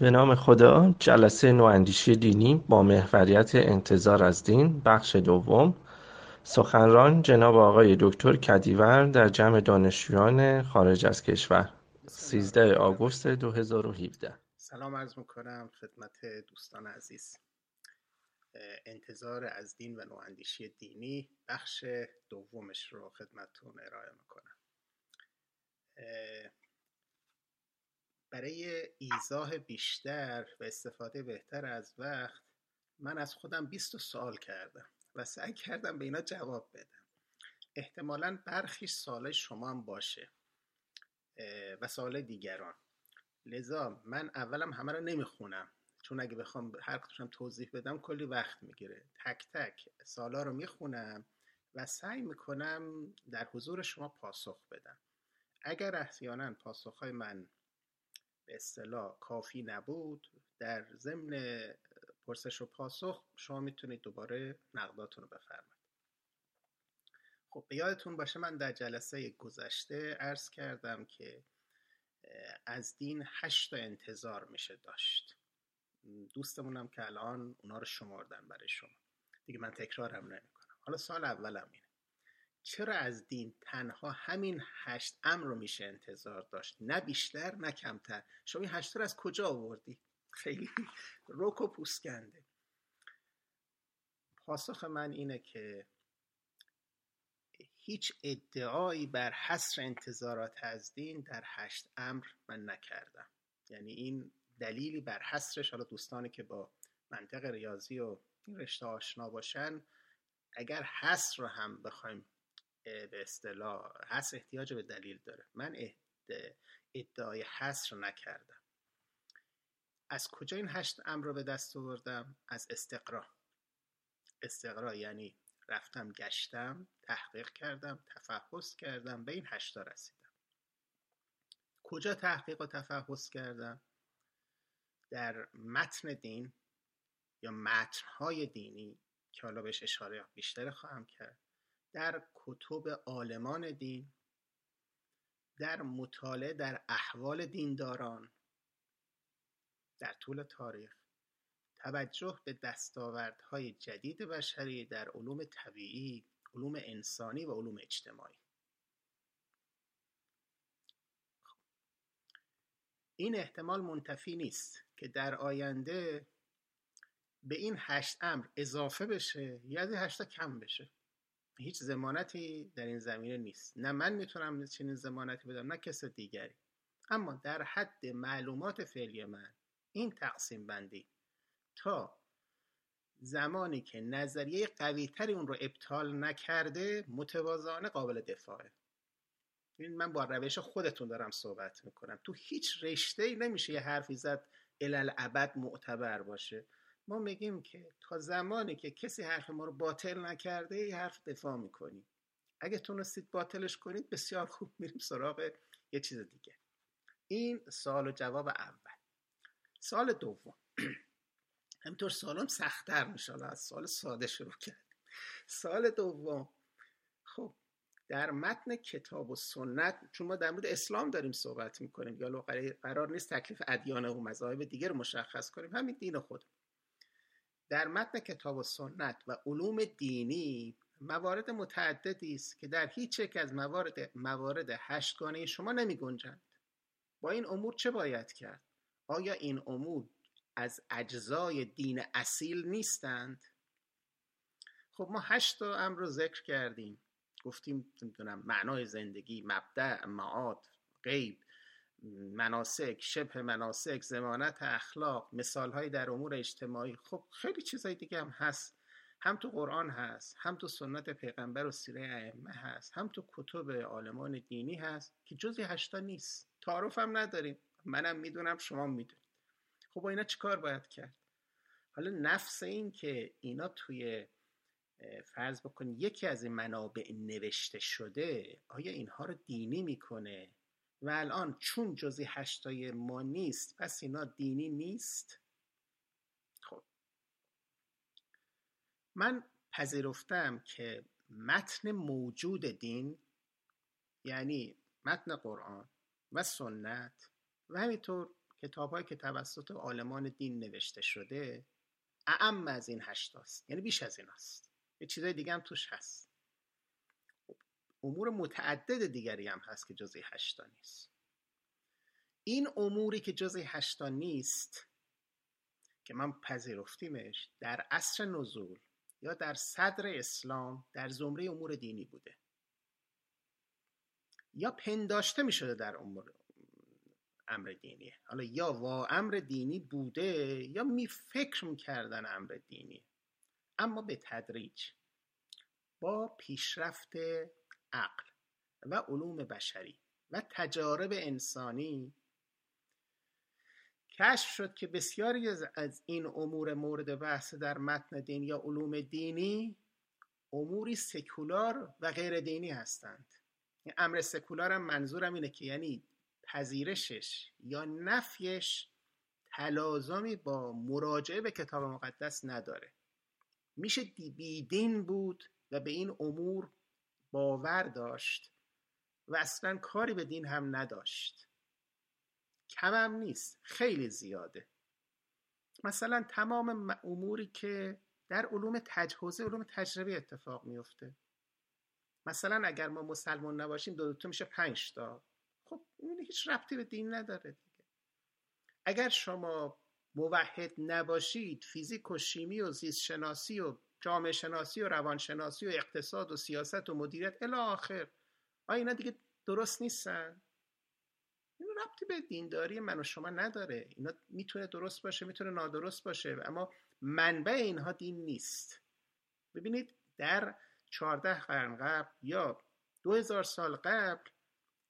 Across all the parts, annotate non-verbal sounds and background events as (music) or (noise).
به نام خدا جلسه نواندیشی دینی با محوریت انتظار از دین بخش دوم. سخنران جناب آقای دکتر کدیور در جمع دانشجویان خارج از کشور. 13 آگوست 2017 سلام عرض می‌کنم خدمت دوستان عزیز. انتظار از دین و نواندیشی دینی بخش دومش رو خدمتون ارائه می‌کنم. برای ایزاه بیشتر و استفاده بهتر از وقت من از خودم 20 سوال کردم و سعی کردم به اینا جواب بدم. احتمالا برخی سال شما هم باشه و سال دیگران. لذا من اولم همه رو نمی‌خونم چون اگه بخوام هر کدومشم توضیح بدم کلی وقت می‌گیره. تک تک سالا رو می‌خونم و سعی می‌کنم در حضور شما پاسخ بدم. اگر احیانا پاسخهای من به اصطلاح کافی نبود. در ضمن پرسش و پاسخ شما می‌تونید دوباره نقداتون رو بفرمایید. خب به یادتون باشه من در جلسه گذشته عرض کردم که از دین هشت انتظار میشه داشت. دوستمونم که الان اونا رو شمردن برای شما. دیگه من تکرارم نمی‌کنم. حالا سال اولم اینه. چرا از دین تنها همین هشت امر رو میشه انتظار داشت؟ نه بیشتر نه کمتر. شما این هشت رو از کجا آوردی؟ خیلی روک و پوسکنده. پاسخ من اینه که هیچ ادعایی بر حصر انتظارات از دین در هشت امر من نکردم. یعنی این دلیلی بر حصرش حالا دوستانی که با منطق ریاضی و این رشته آشنا باشن اگر حصر رو هم بخوایم به اصطلاح حصر احتیاج به دلیل داره. من ادعای حصر نکردم. از کجا این هشت امر رو به دست آوردم؟ از استقرا. استقرا یعنی رفتم گشتم تحقیق کردم تفحص کردم به این هشتا رسیدم. کجا تحقیق و تفحص کردم؟ در متن دین یا متنهای دینی که حالا بهش اشاره بیشتر خواهم کرد. در کتب عالمان دین در مطالعه در احوال دینداران در طول تاریخ توجه به دستاوردهای جدید بشری در علوم طبیعی علوم انسانی و علوم اجتماعی. این احتمال منتفی نیست که در آینده به این هشت امر اضافه بشه یا از این هشتا کم بشه. هیچ زمانتی در این زمینه نیست. نه من می‌تونم چنین زمانتی بدم نه کس دیگری. اما در حد معلومات فعلی من این تقسیم بندی تا زمانی که نظریه قویتری اون رو ابطال نکرده متوازانه قابل دفاعه. این من با روش خودتون دارم صحبت می‌کنم. تو هیچ رشته ای نمیشه یه حرفی زد الالعبد معتبر باشه. ما میگیم که تا زمانی که کسی حرف ما رو باطل نکرده یه حرف دفاع می‌کنیم. اگه تونستید باطلش کنید بسیار خوب میریم سراغ یه چیز دیگه. این سال و جواب اول. سال دوم. (clears throat) همینطور سالم سختتر میشه از سال ساده شروع کرد سال دوم. خب در متن کتاب و سنت چون ما در مورد اسلام داریم صحبت می‌کنیم یا قرار نیست تکلیف ادیان و مذاهب دیگر رو مشخص کنیم. همین دین خود در متن کتاب و سنت و علوم دینی موارد متعددی است که در هیچ یک از موارد موارد هشتگانه شما نمی گنجند با این امور چه باید کرد؟ آیا این امور از اجزای دین اصیل نیستند؟ خب ما هشت امر رو ذکر کردیم. گفتیم نمی‌دونم معنای زندگی مبدع معاد غیب. مناسک شبه مناسک زمانت اخلاق مثال در امور اجتماعی. خب خیلی چیزای دیگه هم هست. هم تو قرآن هست هم تو سنت پیغمبر و سیره ائمه هست هم تو کتب عالمان دینی هست که جزی هشتا نیست. تعارف هم نداریم. منم می‌دونم شما می‌دونید. خب با اینا چیکار باید کرد؟ حالا نفس این که اینا توی فرض بکنید یکی از این منابع نوشته شده آیا اینها رو دینی می‌کنه؟ و الان چون جزی هشتای ما نیست پس اینا دینی نیست؟ خب. من پذیرفتم که متن موجود دین یعنی متن قرآن و سنت و همینطور کتابهایی که توسط عالمان دین نوشته شده اعم از این هشتاست یعنی بیش از این است یه چیزای دیگه هم توش هست. امور متعدد دیگری هم هست که جزی هشتا نیست. این اموری که جزی هشتا نیست که من پذیرفتیمش در عصر نزول یا در صدر اسلام در زمره امور دینی بوده. یا پنداشته می شده در امور امر دینی. حالا یا وا امر دینی بوده یا می فکر می‌کردن امر دینی. اما به تدریج با پیشرفت عقل و علوم بشری و تجارب انسانی. کشف شد که بسیاری از این امور مورد بحث در متن دین یا علوم دینی اموری سکولار و غیر دینی هستند. امر سکولار هم منظورم اینه که یعنی پذیرشش یا نفیش تلازمی با مراجعه به کتاب مقدس نداره. میشه بیدین بود و به این امور باور داشت و اصلا کاری به دین هم نداشت. کمم نیست خیلی زیاده. مثلا تمام اموری که در علوم تجهزه علوم تجربی اتفاق میفته مثلا اگر ما مسلمان نباشیم دو دوتا میشه پنج تا. خب این هیچ ربطی به دین نداره دیگه. اگر شما موحد نباشید فیزیک و شیمی و زیست شناسی و جامعه شناسی و روانشناسی و اقتصاد و سیاست و مدیریت الی آخر. آیا اینا دیگه درست نیستن؟ این ربطی به دینداری من و شما نداره. اینا می‌تونه درست باشه می‌تونه نادرست باشه اما منبع اینها دین نیست. ببینید در چهارده قرن قبل یا دو هزار سال قبل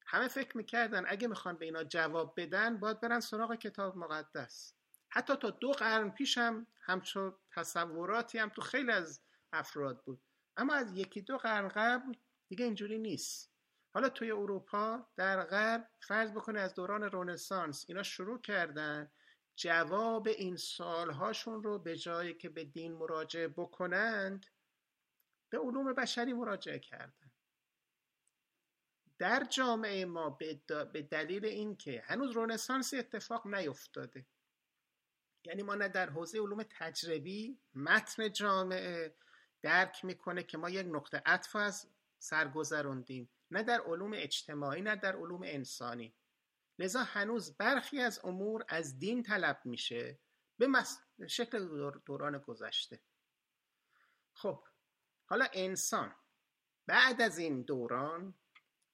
همه فکر می‌کردن اگه می‌خوان به اینا جواب بدن باید برن سراغ کتاب مقدس. حتی تا دو قرن پیش هم همچون تصوراتی هم تو خیلی از افراد بود. اما از یکی دو قرن قبل دیگه اینجوری نیست. حالا توی اروپا در غرب فرض بکنه از دوران رونسانس اینا شروع کردن جواب این سالهاشون رو به جایی که به دین مراجعه بکنند به علوم بشری مراجعه کردن. در جامعه ما به دلیل اینکه هنوز رونسانس اتفاق نیفتاده. یعنی ما نه در حوزه علوم تجربی متن جامعه درک می‌کنه که ما یک نقطه عطف از سرگذروندیم نه در علوم اجتماعی نه در علوم انسانی. لذا هنوز برخی از امور از دین طلب میشه به شکل دوران گذشته. خب حالا انسان بعد از این دوران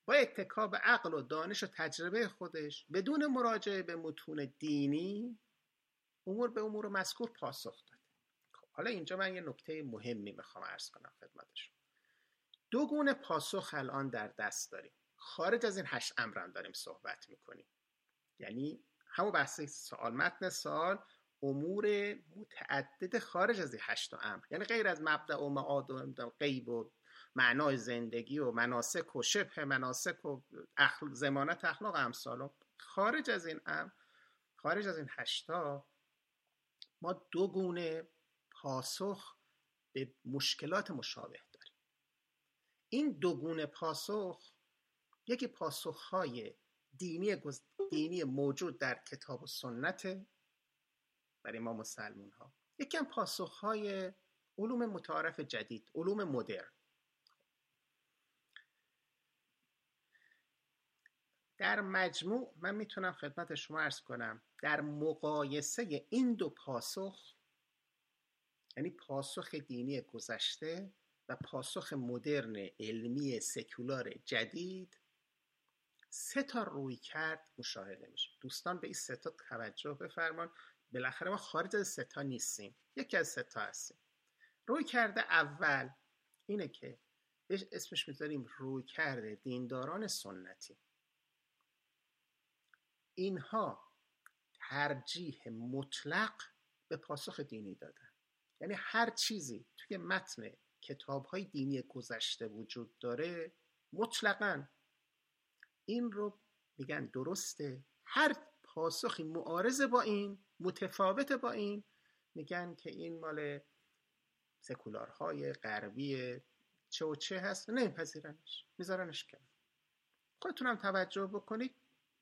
با اتکا به عقل و دانش و تجربه خودش بدون مراجعه به متون دینی امور به امور مذکور پاسخ داده خب حالا اینجا من یه نکته مهمی می‌خوام ارز کنم خدمتشون. دو گونه پاسخ الان در دست داریم. خارج از این هشت امرم داریم صحبت می‌کنیم. یعنی همون بحث سوال متن سوال امور متعدد خارج از این هشت امر. یعنی غیر از مبدع و معاد و غیب و معنای زندگی و مناسک و شبه مناسک و اخل... زمانت اخلاق امثال. خارج از این امر خارج از این هشتا ما دو گونه پاسخ به مشکلات مشابه داریم. این دو گونه پاسخ یکی پاسخهای دینی, دینی موجود در کتاب و سنت برای ما مسلمون ها یکی هم پاسخهای علوم متعارف جدید علوم مدرن. در مجموع من می‌تونم خدمت شما ارز کنم در مقایسه این دو پاسخ یعنی پاسخ دینی گذشته و پاسخ مدرن علمی سکولار جدید سه تا روی کرد مشاهده میشه. دوستان به این سه تا توجه بفرمان بالاخره ما خارج از سه تا نیستیم. یکی از سه تا هستیم. روی کرده اول اینه که اسمش می‌ذاریم روی کرده دینداران سنتی. اینها ترجیح مطلق به پاسخ دینی دادن. یعنی هر چیزی توی متن کتاب های دینی گذشته وجود داره مطلقا این رو میگن درسته. هر پاسخی معارض با این متفاوت با این میگن که این مال سکولارهای غربی چه و چه هست. نمیپذیرنش. میذارنش کنار. خودتونم توجه بکنید.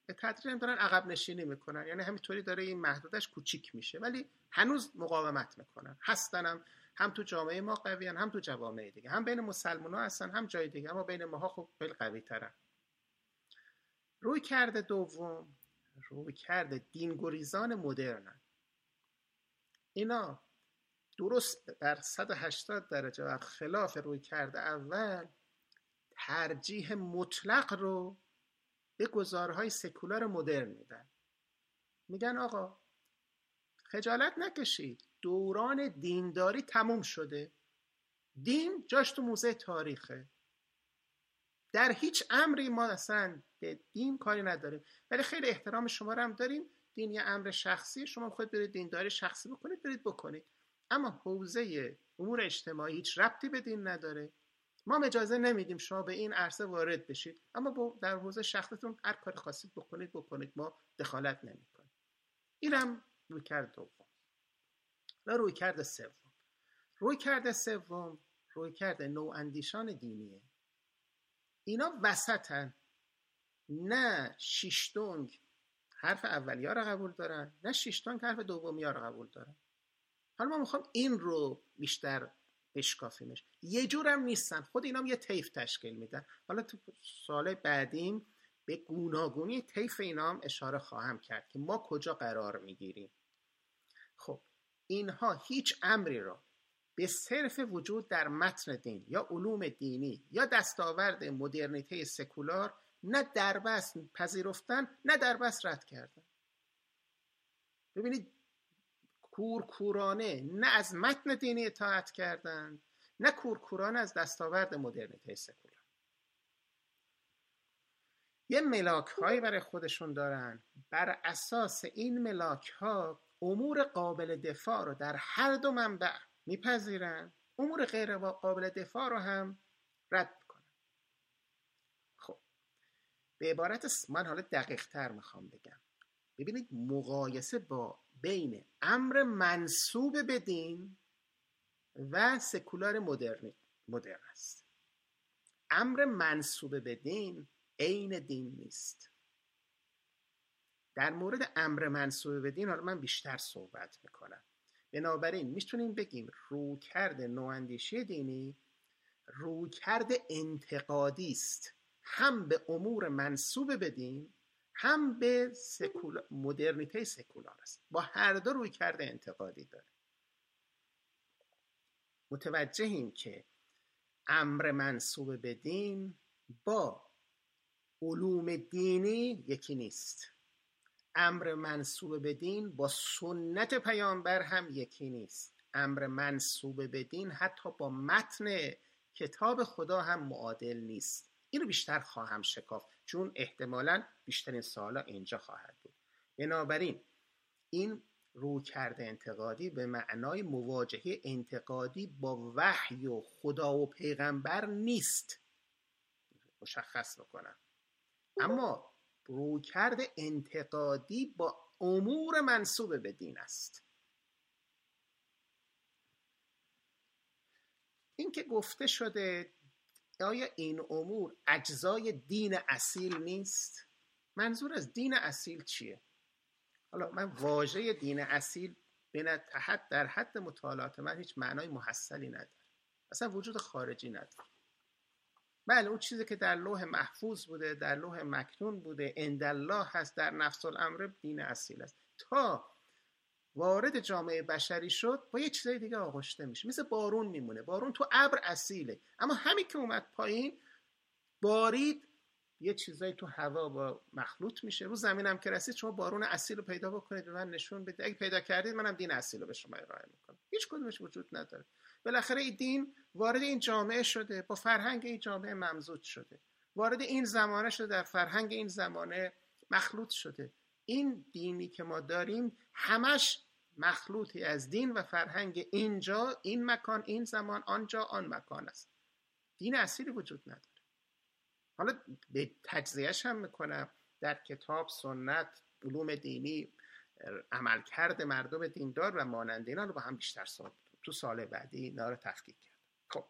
به تدریج دارن عقب نشینی می‌کنن. یعنی همینطوری داره این محدودش کوچیک میشه. ولی هنوز مقاومت می‌کنن. هستنم هم. تو جامعه ما قویان هم تو جوامع دیگه. هم بین مسلمان ها هستن هم جای دیگه. اما بین ماها خب خیلی قوی ترن. روی کرده دوم روی کرده دینگریزان مدرن اینا درست در 180 درجه و خلاف روی کرده اول ترجیح مطلق رو به گزارهای سکولار مدرن میدن. میگن آقا خجالت نکشید. دوران دینداری تموم شده. دین جاش تو موزه تاریخه. در هیچ امری ما اصلا به دین کاری نداریم. ولی خیلی احترام شما رو هم داریم. دین یه امر شخصی. شما خود برید دینداری شخصی بکنید برید بکنید. اما حوزه امور اجتماعی هیچ ربطی به دین نداره. ما اجازه نمیدیم شما به این عرصه وارد بشید. اما در حوزه شخصتون هر کاری خواستید بکنید بکنید. ما دخالت نمی‌کنیم. اینم روی کرد دوم. و روی کرد سوم. روی کرد سوم روی کرد نواندیشان دینیه. اینا وسطن. نه شیشتونگ حرف اولی ها رو قبول دارن نه شیشتونگ حرف دومی ها رو قبول دارن. حالا ما می‌خوام این رو بیشتر بشکافیمش. یه جورم نیستن. خود اینا یه تیف تشکیل میدن. حالا تو سال بعدیم به گوناگونی طیف اینا هم اشاره خواهم کرد که ما کجا قرار می‌گیریم. خب اینها هیچ امری را به صرف وجود در متن دین یا علوم دینی یا دستاورد مدرنیته سکولار نه دربست پذیرفتن نه دربست رد کردن. ببینید کورکورانه نه از متن دینی اطاعت کردند نه کورکورانه از دستاورد مدرنیته سکولار. یه ملاک هایی برای خودشون دارن. بر اساس این ملاک ها امور قابل دفاع رو در هر دو منبع میپذیرن. امور غیر قابل دفاع رو هم رد می‌کنن. خب به عبارت من حالا دقیق تر می‌خوام بگم. ببینید مقایسه با بین امر منصوب به دین و سکولار مدرن مدرن است. امر منصوب به دین عین دین نیست. در مورد امر منصوب به دین من بیشتر صحبت می‌کنم. بنابراین می‌تونیم بگیم رویکرد نواندیشی دینی رویکرد انتقادی است. هم به امور منصوب به دین هم به سکول... مدرنیته سکولار است. با هر دو روی کرده انتقادی داره. متوجهیم که امر منصوب به دین با علوم دینی یکی نیست. امر منصوب به دین با سنت پیامبر هم یکی نیست. امر منصوب به دین حتی با متن کتاب خدا هم معادل نیست. اینو بیشتر خواهم شکاف چون احتمالا بیشترین سالا اینجا خواهد بود. بنابراین این رو کرده انتقادی به معنای مواجهه انتقادی با وحی و خدا و پیغمبر نیست. مشخص بکنم. اما رویکرد انتقادی با امور منصوب به دین است. این که گفته شده آیا این امور اجزای دین اصیل نیست؟ منظور از دین اصیل چیه؟ حالا من واژه دین اصیل بین در حد مطالعات من هیچ معنای محصلی نداره اصلا وجود خارجی نداره بله اون چیزی که در لوح محفوظ بوده در لوح مکنون بوده الله هست در نفس الامر دین اصیل است. تا وارد جامعه بشری شد با یه چیزای دیگه آغشته میشه. مثل بارون میمونه. بارون تو ابر اصیله. اما همین که اومد پایین بارید یه چیزایی تو هوا با مخلوط میشه. رو زمینم که رسید شما بارون اصیل رو پیدا بکنید به من نشون بده اگه پیدا کردید منم دین اصیل رو به شما ارائه می‌کنم. هیچ کدومش وجود نداره. بالاخره این دین وارد این جامعه شده با فرهنگ این جامعه ممزود شده. وارد این زمانه شده در فرهنگ این زمانه مخلوط شده. این دینی که ما داریم همش مخلوطی از دین و فرهنگ اینجا این مکان این زمان آنجا آن مکان است. دین اصیلی وجود نداره. حالا به تجزیهش هم می‌کنم. در کتاب سنت علوم دینی عملکرد مردم دیندار و مانند اینا رو با هم بیشتر سال تو سال بعدی اینا رو تفکیک کرد خب.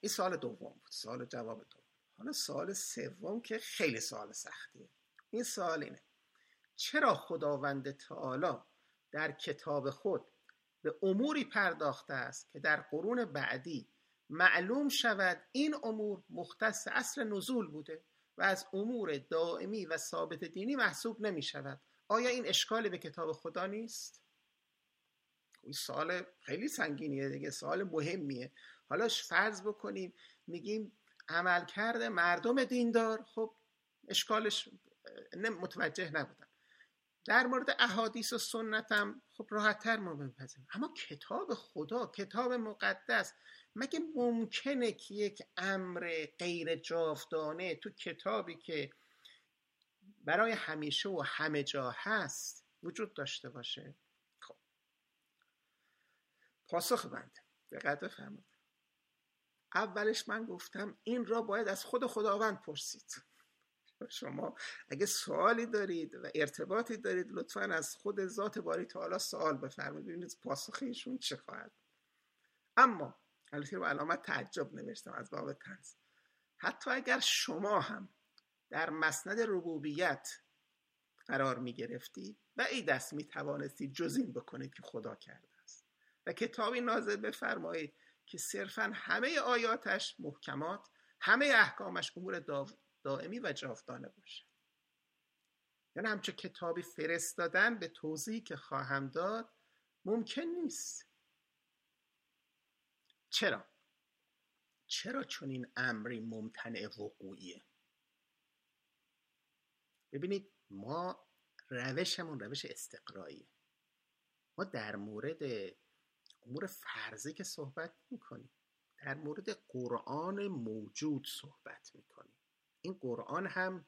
این سال دوم بود. سال جواب دوم. حالا سوال سوم که خیلی سوال سختیه. این سوال اینه. چرا خداوند تعالی در کتاب خود به اموری پرداخته است که در قرون بعدی معلوم شود این امور مختص اصل نزول بوده و از امور دائمی و ثابت دینی محسوب نمی شود؟ آیا این اشکالی به کتاب خدا نیست؟ این سوال خیلی سنگینیه دیگه سوال مهمیه. حالا فرض بکنیم میگیم عملکرد مردم دیندار خب اشکالش متوجه نبودن در مورد احادیث و سنت هم خب راحتتر ما بپذیم اما کتاب خدا کتاب مقدس مگه ممکنه که یک امر غیر جاودانه تو کتابی که برای همیشه و همه جا هست وجود داشته باشه؟ خب. پاسخ بند دقت بفرمایید. اولش من گفتم این را باید از خود خداوند پرسید. شما اگه سوالی دارید و ارتباطی دارید لطفا از خود ذات باری تعالی سوال بفرمایید ببینید پاسخ ایشون چه خواهد. اما البته با علامت تعجب نوشتم از باب تنز حتی اگر شما هم در مسند ربوبیت قرار می گرفتید و ای دست می توانستید جزین بکنید که خدا کرده است. و کتابی نازل بفرمایید که صرفا همه آیاتش محکمات همه احکامش امور دائمی و جاودانه باشه. یعنی همچه کتابی فرستادن به توضیحی که خواهم داد ممکن نیست. چرا؟ چرا چون این امری ممتنع وقوعیه؟ ببینید ما روشمون روش استقراییه. ما در مورد امور فرضی که صحبت می‌کنیم در مورد قرآن موجود صحبت می‌کنیم. این قرآن هم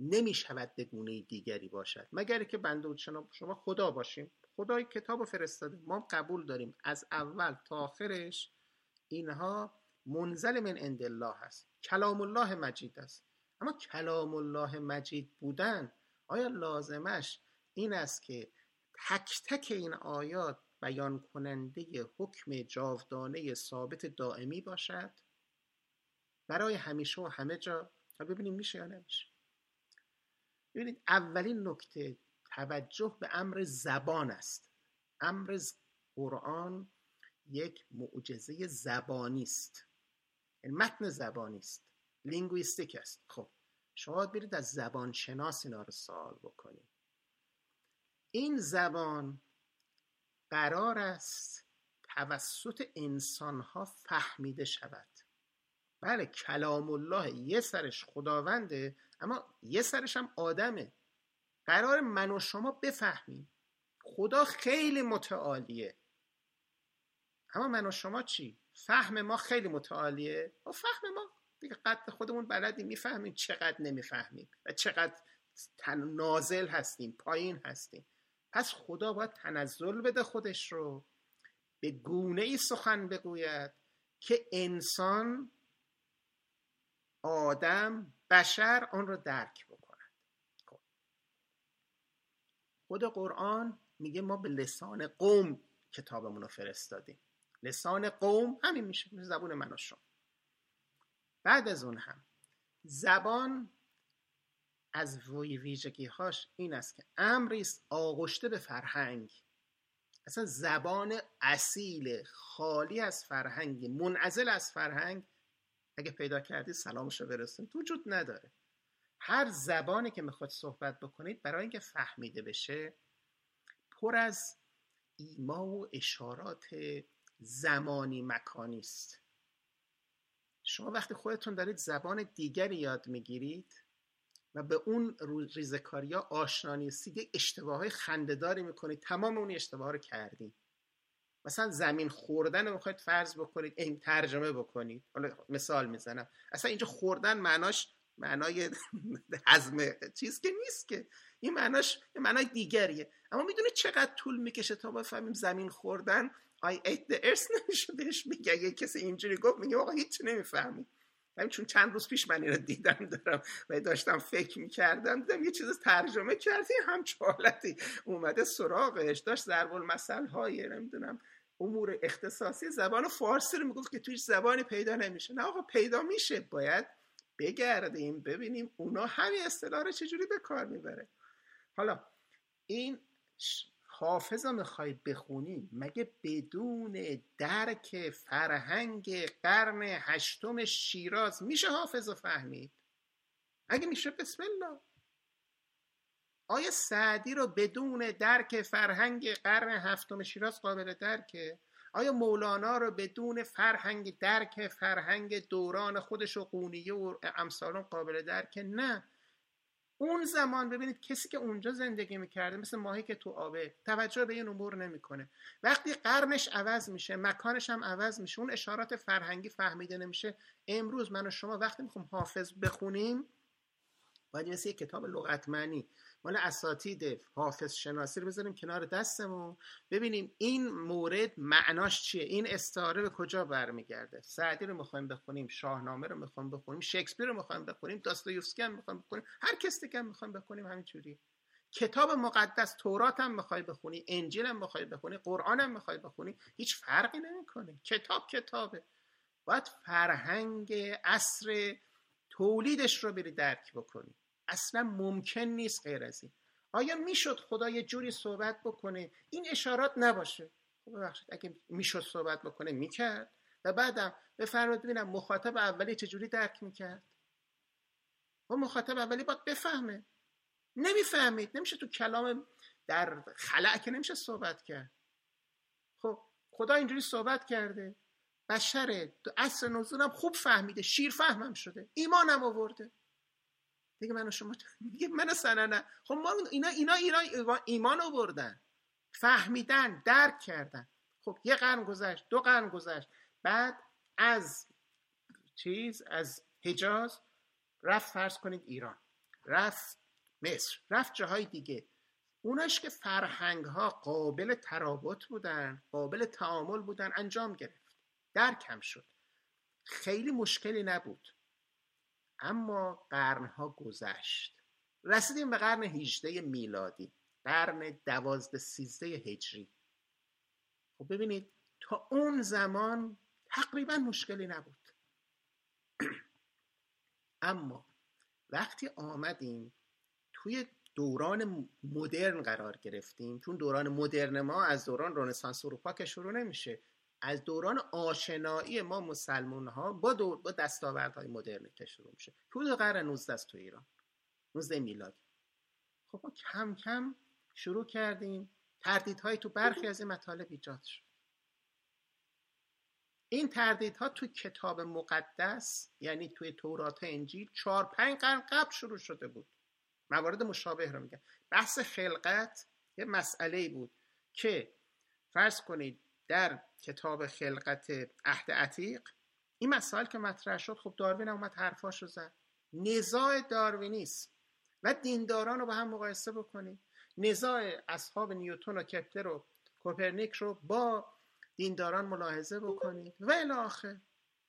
نمی شود به گونه دیگری باشد. مگر که بنده و شما خدا باشیم. خدای کتاب فرستاده. ما قبول داریم. از اول تا آخرش اینها منزل من عند الله هست. کلام الله مجید است. اما کلام الله مجید بودن آیا لازمش این است که تک تک این آیات بیان کننده حکم جاودانه ثابت دائمی باشد؟ برای همیشه و همه جا ببینیم میشه یا نمیشه. ببینید اولین نکته توجه به امر زبان است. امر قرآن یک معجزه زبانی است. یعنی متن زبانی است. لینگویستیک است. خب شما برید از زبان شناس اینا رو سوال بکنید. این زبان قرار است توسط انسان ها فهمیده شود. بله کلام الله یه سرش خداونده اما یه سرش هم آدمه. قرار من و شما بفهمیم. خدا خیلی متعالیه. اما من و شما چی؟ فهم ما خیلی متعالیه؟ و فهم ما. دیگه قد خودمون بلدیم می‌فهمیم چقدر نمی‌فهمیم و چقدر نازل هستیم پایین هستیم. پس خدا باید تنزل بده خودش رو. به گونه ای سخن بگوید که انسان آدم بشر آن رو درک بکند. خب. خود قرآن میگه ما به لسان قوم کتابمون رو فرستادیم. لسان قوم همین میشه زبون من و شما. بعد از اون هم زبان از ویژگی هاش این است که امری است آغشته به فرهنگ. اصلا زبان اصیل خالی از فرهنگ منعزل از فرهنگ اگه پیدا کردید سلامش رو برسونید وجود نداره. هر زبانی که می‌خواد صحبت بکنید برای اینکه فهمیده بشه پر از ایما و اشارات زمانی مکانی است. شما وقتی خودتون دارید زبان دیگری یاد می‌گیرید و به اون ریزکاری ها آشنا نیستید یک اشتباه های خندهداری می‌کنید تمام اون اشتباه رو کردید. مثلا زمین خوردن رو می‌خواید فرض بکنید این ترجمه بکنید. حالا مثال می‌زنم. اصلا اینجا خوردن معناش معنای (laughs) هضم چیز که نیست که. این معناش معنای دیگریه. اما می‌دونید چقدر طول می‌کشه تا بفهمیم زمین خوردن؟ I ate the earth نمیشه بهش میگه. اگه کسی اینجوری گفت میگه آقا هیچ نمی‌فهمی. همین چون چند روز پیش من این رو دیدم دارم و داشتم فکر می‌کردم دیدم یه چیز ترجمه کردی هم حالتی. اومده سراغش داشت ضرب المثل های نمی‌دونم امور اختصاصی زبان فارسی رو می‌گفت که تویش زبانی پیدا نمیشه. نه آقا پیدا میشه. باید بگردیم ببینیم اونا همین اصطلاح رو چجوری به کار می‌بره. حالا این حافظ می‌خوای بخونی مگه بدون درک فرهنگ قرن هشتم شیراز میشه حافظ فهمید؟ اگه میشه بسم الله. آیا سعدی رو بدون درک فرهنگ قرن هفتم شیراز قابل درکه؟ آیا مولانا رو بدون فرهنگ درک فرهنگ دوران خودش و قونیه و امثالون قابل درکه؟ نه. اون زمان ببینید کسی که اونجا زندگی می‌کرده مثل ماهی که تو آبه توجه به این امور نمی‌کنه. وقتی قرنش عوض میشه مکانش هم عوض میشه اون اشارات فرهنگی فهمیده نمیشه. امروز من و شما وقتی می‌خوام حافظ بخونیم باید مثل یک کتاب لغتمنی مال اساتید حافظ شناسی رو بذاریم کنار دستمون. ببینیم این مورد معناش چیه؟ این استعاره به کجا برمیگرده؟ سعدی رو می‌خوایم بخونیم شاهنامه رو می‌خوایم بخونیم شکسپیر رو می‌خوایم بخونیم داستایوفسکی هم می‌خوایم بخونیم هر کس دیگه هم می‌خوایم بخونیم همینجوری. کتاب مقدس تورات هم می‌خوای بخونی انجیل هم می‌خوای بخونی قرآن هم می‌خوای بخونی هیچ فرقی نمی‌کنه. کتاب کتابه. باید فرهنگ اصر تولیدش رو بری درک بکنی. اصلا ممکن نیست غیر از این. آیا می‌شد خدا یه جوری صحبت بکنه؟ این اشارات نباشه. خب ببخشید اگه می‌شد صحبت بکنه می‌کرد. و بعدم بفرمایید ببینم مخاطب اولی چجوری درک می‌کرد. و خب مخاطب اولی باید بفهمه. نمی‌فهمید. نمیشه تو کلام در خلع که نمیشه صحبت کرد. خب خدا اینجوری صحبت کرده. بشره تو اصل نزولم خوب فهمیده. شیر فهمم شده. ایمانم آورده. دیگه من شما (laughs) دیگه من سننه خب ما اینا اینا اینا ایمان آوردن. فهمیدن درک کردن. خب یه قرن گذشت دو قرن گذشت. بعد از چیز از حجاز رفت فرض کنید ایران. رفت مصر. رفت جاهای دیگه. اوناش که فرهنگ ها قابل ترابط بودن قابل تعامل بودن انجام گرفت. درکم شد. خیلی مشکلی نبود. اما قرنها گذشت. رسیدیم به قرن 18 میلادی قرن دوازده سیزده هجری. خب ببینید تا اون زمان تقریبا مشکلی نبود. (clears throat) اما وقتی آمدیم توی دوران مدرن قرار گرفتیم. چون دوران مدرن ما از دوران رنسانس اروپا که شروع نمیشه. از دوران آشنایی ما مسلمان ها با, دور با دستاوردهای مدرن شروع میشه. حدود قرن 19 است تو ایران. 19 میلادی. خب ما کم کم شروع کردیم. تردیدهایی تو برخی از این مطالب ایجاد شد. این تردیدها تو کتاب مقدس یعنی توی تورات انجیل چهار پنج قرن قبل شروع شده بود. موارد مشابه رو میگن بحث خلقت یه مسئله بود که فرض کنید در کتاب خلقت عهد عتیق این مسائل که مطرح شد خب داروین هم اومد حرفاش رو زد. نزاع داروینیست و دینداران رو با هم مقایسه بکنید نزاع اصحاب نیوتون و کپلر و کوپرنیک رو با دینداران ملاحظه بکنید و الاخر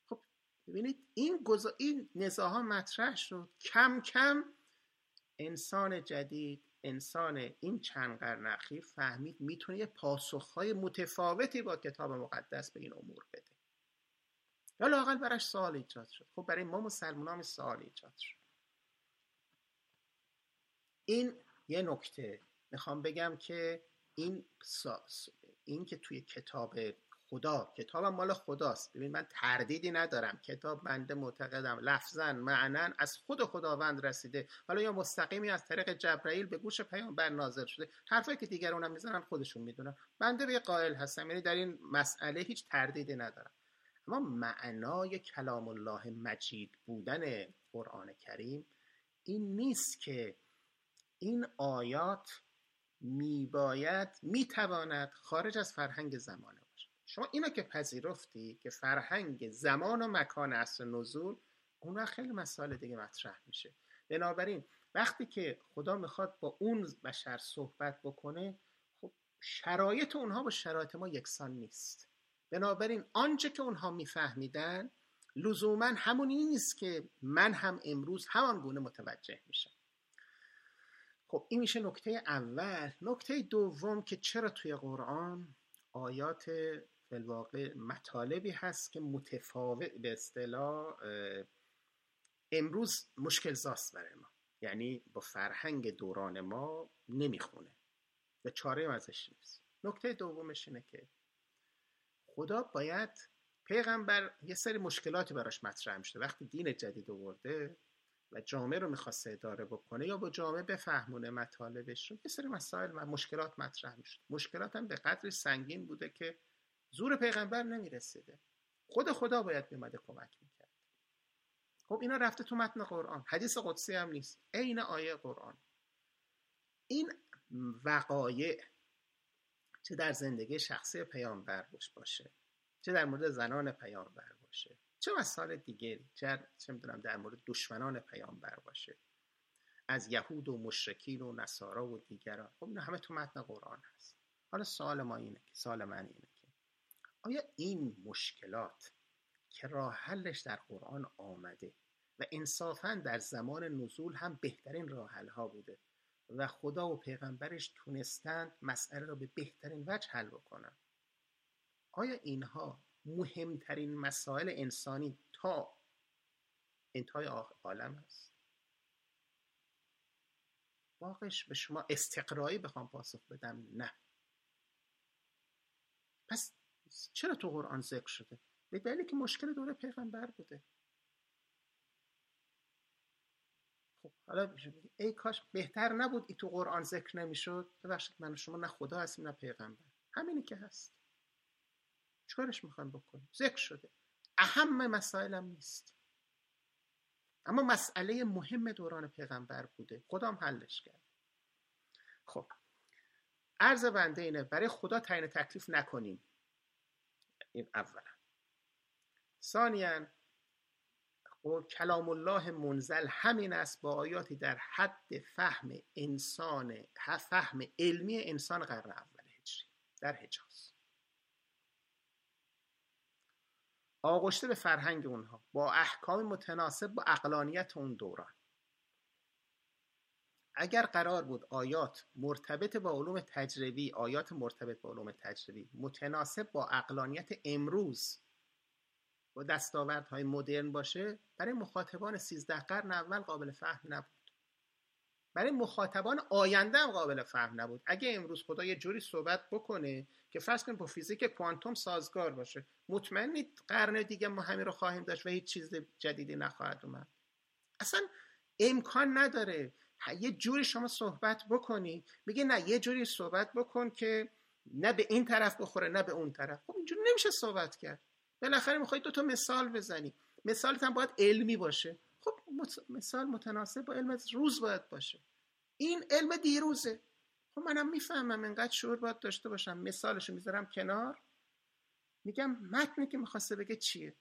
خب ببینید این گذا... این نزاع مطرح شد. کم کم انسان جدید انسان این چند قرن اخیر فهمید می‌تونه یه پاسخهای متفاوتی با کتاب مقدس به این امور بده. یا لاقل براش سوال ایجاد شد. خب برای ما مسلمان هم سوال ایجاد شد. این یه نکته. می‌خوام بگم که این این که توی کتاب خدا کتابم مال خداست. ببین من تردیدی ندارم. کتاب بنده معتقدم. لفظا معنا از خود خداوند رسیده. حالا یا مستقیمی از طریق جبرائیل به گوش پیامبر نازل شده. حرفایی که دیگران هم می‌زنن خودشون می‌دونن. بنده به قائل هستم. یعنی در این مسئله هیچ تردیدی ندارم. اما معنای کلام الله مجید بودن قرآن کریم این نیست که این آیات میباید می‌تواند خارج از فرهنگ زمانه شما اینا که پذیرفتی که فرهنگ زمان و مکان اصل نزول اون وقت خیلی مسائل دیگه مطرح میشه. بنابراین وقتی که خدا می‌خواد با اون بشر صحبت بکنه خب شرایط اونها با شرایط ما یکسان نیست. بنابراین آنچه که اونها میفهمیدن لزوما همونی نیست که من هم امروز همان گونه متوجه میشم. خب این میشه نکته اول. نکته دوم که چرا توی قرآن آیات واقع مطالبی هست که متفاوت به اصطلاح امروز مشکل زاست برای ما. یعنی با فرهنگ دوران ما نمی‌خونه. و چاره ازش نیست. نکته دومش اینه که خدا باید پیغمبر یه سری مشکلاتی براش مطرح میشه. وقتی دین جدید آورده و جامعه رو می‌خواسته اداره بکنه یا با جامعه بفهمونه مطالبش رو یه سری مسائل و مشکلات مطرح میشه. مشکلات هم به قدری سنگین بوده که زور پیغمبر نمی‌رسیده. خود خدا باید میمده کمک می‌کرد. خب اینا رفته تو متن قرآن. حدیث قدسی هم نیست. عین آیه قرآن. این وقایع چه در زندگی شخصی پیامبر باشه چه در مورد زنان پیامبر باشه چه مسائل دیگری چه چه می‌دونم در مورد دشمنان پیامبر باشه. از یهود و مشرکین و نصارا و دیگران. خب اینا همه تو متن قرآن هست. حالا سوال ما اینه سوال من اینه. آیا این مشکلات که راه حلش در قرآن آمده و انصافا در زمان نزول هم بهترین راه ها بوده و خدا و پیغمبرش تونستند مسئله را به بهترین وجه حل بکنن؟ آیا اینها مهمترین مسائل انسانی تا انتهای عالم است؟ واقعش به شما استقرایی بخوام پاسخ بدم نه. پس چرا تو قرآن ذکر شده؟ به دلیلی که مشکل دوره پیغمبر بوده. خب حالا ای کاش بهتر نبود ای تو قرآن ذکر نمی‌شد. ببخشید من شما نه خدا هستیم نه پیغمبر. همینی که هست. چکارش می‌خوایم بکنیم؟ ذکر شده. اهم مسائلم نیست. اما مسئله مهم دوران پیغمبر بوده. خودم حلش کرد. خب عرض بنده اینه برای خدا تعیین تکلیف نکنیم. این اولا. ثانیا و کلام الله منزل همین است با آیاتی در حد فهم انسان فهم علمی انسان قرن اول هجری در حجاز. آغشته به فرهنگ اونها با احکام متناسب با اقلانیت اون دوران. اگر قرار بود آیات مرتبط با علوم تجربی آیات مرتبط با علوم تجربی متناسب با اقلانیت امروز و دستاوردهای مدرن باشه برای مخاطبان سیزده قرن اول قابل فهم نبود. برای مخاطبان آینده هم قابل فهم نبود. اگه امروز خدا یه جوری صحبت بکنه که فرض کنیم با فیزیک کوانتوم سازگار باشه مطمئنید قرن دیگه ما همین رو خواهیم داشت و هیچ چیز جدیدی نخواهد اومد. اصلا امکان نداره یه جوری شما صحبت بکنی. میگه نه یه جوری صحبت بکن که نه به این طرف بخوره نه به اون طرف. خب اینجوری نمیشه صحبت کرد. بالاخره می‌خوای دو تا مثال بزنی. مثالت هم باید علمی باشه. خب مثال متناسب با علم روز باید باشه. این علم دیروزه. خب منم می‌فهمم انقدر شعور باید داشته باشم. مثالشو می‌ذارم کنار. میگم متنی که می‌خواسته بگه چیه؟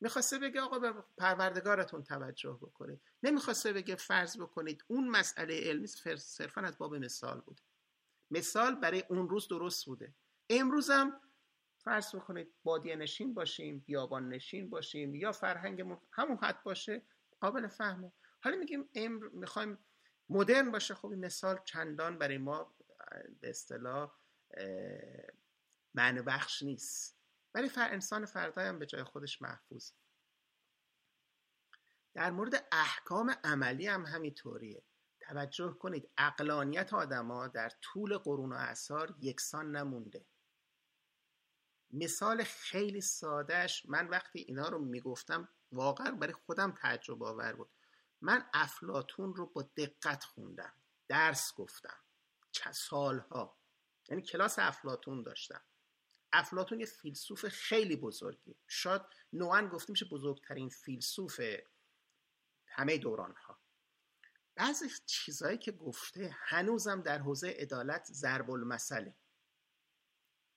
می‌خواسته بگه آقا به پروردگارتون توجه بکنید. نمی‌خواسته بگه فرض بکنید اون مسئله علمی صرفا از باب مثال بوده. مثال برای اون روز درست بوده. امروزم فرض بکنید بادیه نشین باشیم بیابان نشین باشیم یا فرهنگمون همون حد باشه قابل فهمه. حالا میگیم امر می‌خوایم مدرن باشه. خب این مثال چندان برای ما به اصطلاح معنی بخش نیست. ولی فر انسان فردای هم به جای خودش محفوظ. در مورد احکام عملی هم همینطوریه. توجه کنید اقلانیت آدما در طول قرون و اثار یکسان نمونده. مثال خیلی سادهش من وقتی اینا رو می‌گفتم واقعا برای خودم تجربه آور بود. من افلاتون رو با دقت خوندم درس گفتم چه سالها. یعنی کلاس افلاتون داشتم. افلاتون یه فیلسوف خیلی بزرگی شاید نوعا گفته میشه بزرگترین فیلسوف همه دوران ها بعضی چیزهایی که گفته هنوزم در حوزه عدالت ضرب المثله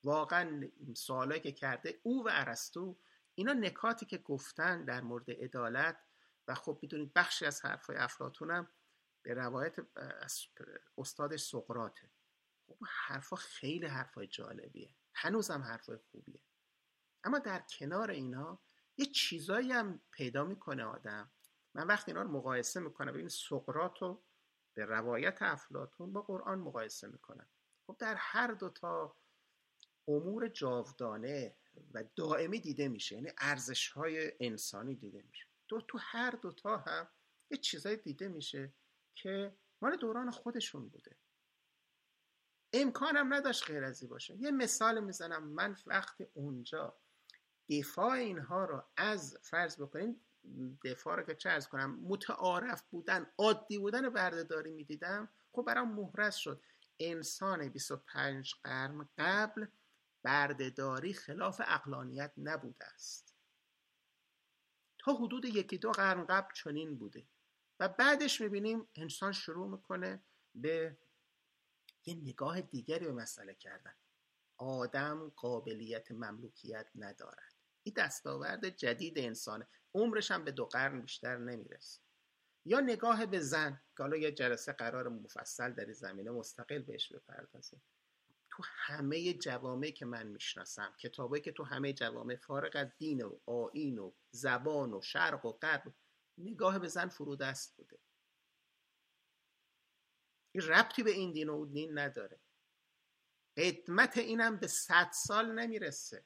واقعا سوالایی که کرده او و ارسطو اینا نکاتی که گفتن در مورد عدالت و خب می‌دونید بخشی از حرفای افلاتون هم به روایت استادش سقراته خب حرفا خیلی حرفای جالبیه. هنوزم حرفای خوبیه. اما در کنار اینا یه چیزایی هم پیدا می‌کنه آدم. من وقتی اینا رو مقایسه می‌کنم ببین سقرات رو به روایت افلاتون با قرآن مقایسه می‌کنم. خب در هر دوتا امور جاودانه و دائمی دیده میشه. یعنی ارزش های انسانی دیده میشه. دو تو هر دوتا هم یه چیزایی دیده میشه که مال دوران خودشون بوده. امکانم نداشت غیر ازی باشه. یه مثال می‌زنم. من وقت اونجا دفاع اینها رو از فرض بکنین دفاع رو که چه کنم متعارف بودن عادی بودن بردهداری می‌دیدم. خب برام محرز شد. انسان 25 قرن قبل بردهداری خلاف اقلانیت نبوده است. تا حدود یکی دو قرن قبل چنین بوده. و بعدش می‌بینیم انسان شروع می‌کنه به یه نگاه دیگری به مسئله کردن. آدم قابلیت مملوکیت ندارد. این دستاورد جدید انسانه. عمرش هم به دو قرن بیشتر نمی‌رسه. یا نگاه به زن که حالا یه جلسه قرار مفصل در زمینه مستقل بهش بپردازیم. تو همه جوامعی که من می‌شناسم کتابایی که تو همه جوامع فارغ از دین و آین و زبان و شرق و غرب نگاه به زن فرودست بوده. این ربطی به این دین و دین نداره. قدمت اینم به صد سال نمی‌رسه.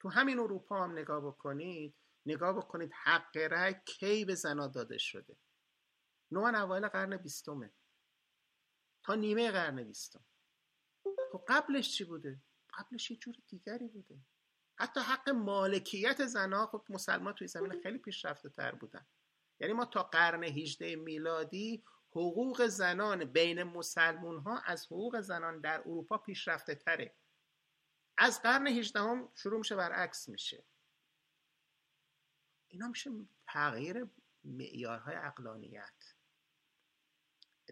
تو همین اروپا هم نگاه بکنید نگاه بکنید حق رأی کی به زنا داده شده. نوان اوایل قرن بیستمه. تا نیمه قرن بیستم. خب قبلش چی بوده؟ قبلش یه جور دیگری بوده. حتی حق مالکیت زنها خب مسلمان توی زمین خیلی پیشرفته تر بودن. یعنی ما تا قرن 18 میلادی حقوق زنان بین مسلمون ها از حقوق زنان در اروپا پیشرفته تره. از قرن 18 هم شروع میشه برعکس میشه. اینا میشه تغییر معیارهای اقلانیت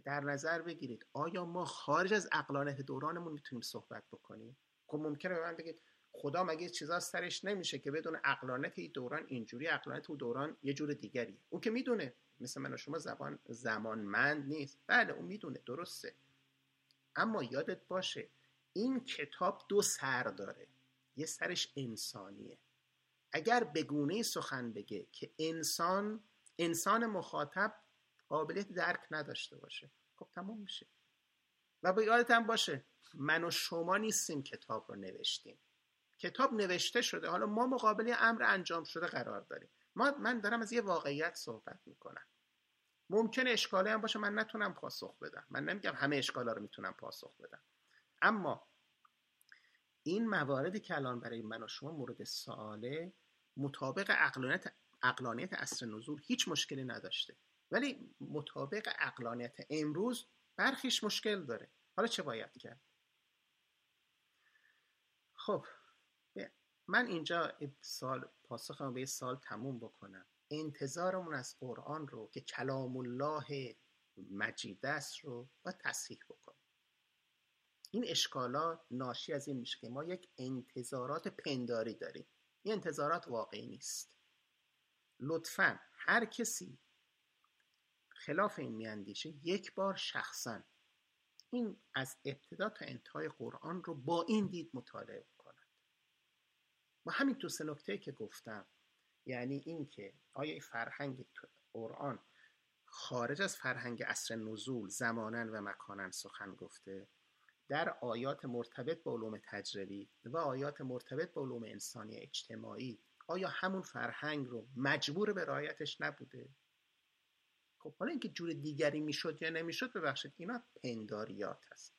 در نظر بگیرید آیا ما خارج از اقلانیت دورانمون می‌تونیم صحبت بکنیم؟ خب ممکنه به من بگید خدا مگه چیزا سرش نمیشه که بدون اقلانیت این دوران اینجوری اقلانیت و دوران یه جور دیگری اون که می‌دونه مثل من و شما زبان زمانمند نیست. بله اون می‌دونه درسته. اما یادت باشه این کتاب دو سر داره. یه سرش انسانیه. اگر بگونه سخن بگه که انسان انسان مخاطب قابلیت درک نداشته باشه خب تمام میشه. و به یادت هم باشه من و شما نیستیم کتاب رو نوشتیم. کتاب نوشته شده. حالا ما مقابل امر انجام شده قرار داریم. ما من دارم از یه واقعیت صحبت می‌کنم. ممکنه اشکاله هم باشه من نتونم پاسخ بدم. من نمیگم همه اشکالا رو می‌تونم پاسخ بدم. اما این مواردی که الان برای من و شما مورد سواله مطابق اقلانیت اقلانیت اصر نزول هیچ مشکلی نداشته. ولی مطابق اقلانیت امروز برخیش مشکل داره. حالا چه باید کرد؟ خب من اینجا سال پاسخم به سال تموم بکنم. انتظارمون از قرآن رو که کلام الله مجید است رو با تصحیح بکنیم این اشکالات ناشی از این میشه که ما یک انتظارات پنداری داریم. این انتظارات واقعی نیست. لطفا هر کسی خلاف این میاندیشه یک بار شخصا. این از ابتدا تا انتهای قرآن رو با این دید مطالعه و همین تو سه که گفتم یعنی اینکه آیا فرهنگ قرآن خارج از فرهنگ اصر نزول زمانن و مکانن سخن گفته در آیات مرتبط با علوم تجربی و آیات مرتبط با علوم انسانی اجتماعی آیا همون فرهنگ رو مجبور به رعایتش نبوده؟ خب حالا اینکه جور دیگری می‌شد یا نمی‌شد ببخشید اینا پنداریات هست.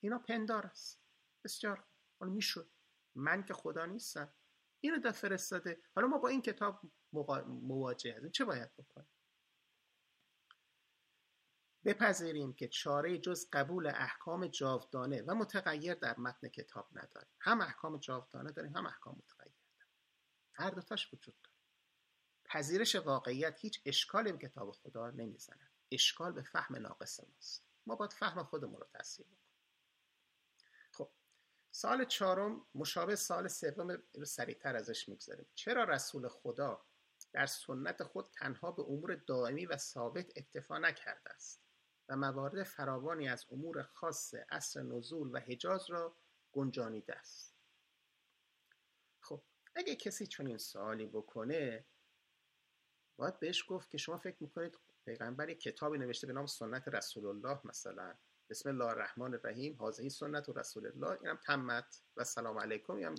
اینا پندار است بسیار حالا می‌شد. من که خدا نیستم. اینو دا فرستاده. حالا ما با این کتاب مواجه هستیم. چه باید بکنیم؟ بپذیریم که چاره جز قبول احکام جاودانه و متغیر در متن کتاب نداریم. هم احکام جاودانه داریم هم احکام متغیر داریم. هر دوتاش وجود داره. پذیرش واقعیت هیچ اشکالی به کتاب خدا نمی‌زنه. اشکال به فهم ناقص ماست. ما باید فهم خودمون رو تصحیح سال چهارم مشابه سال سوم رو سریعتر ازش می‌گذاریم. چرا رسول خدا در سنت خود تنها به امور دائمی و ثابت اکتفا نکرده است و موارد فراوانی از امور خاص اصر نزول و حجاز را گنجانیده است؟ خب اگه کسی چنین سوالی بکنه باید بهش گفت که شما فکر می‌کنید پیغمبر کتابی نوشته به نام سنت رسول الله مثلا. بسم الله الرحمن الرحیم. حاضری سنت و رسول الله. اینم تمت و سلام علیکم. اینم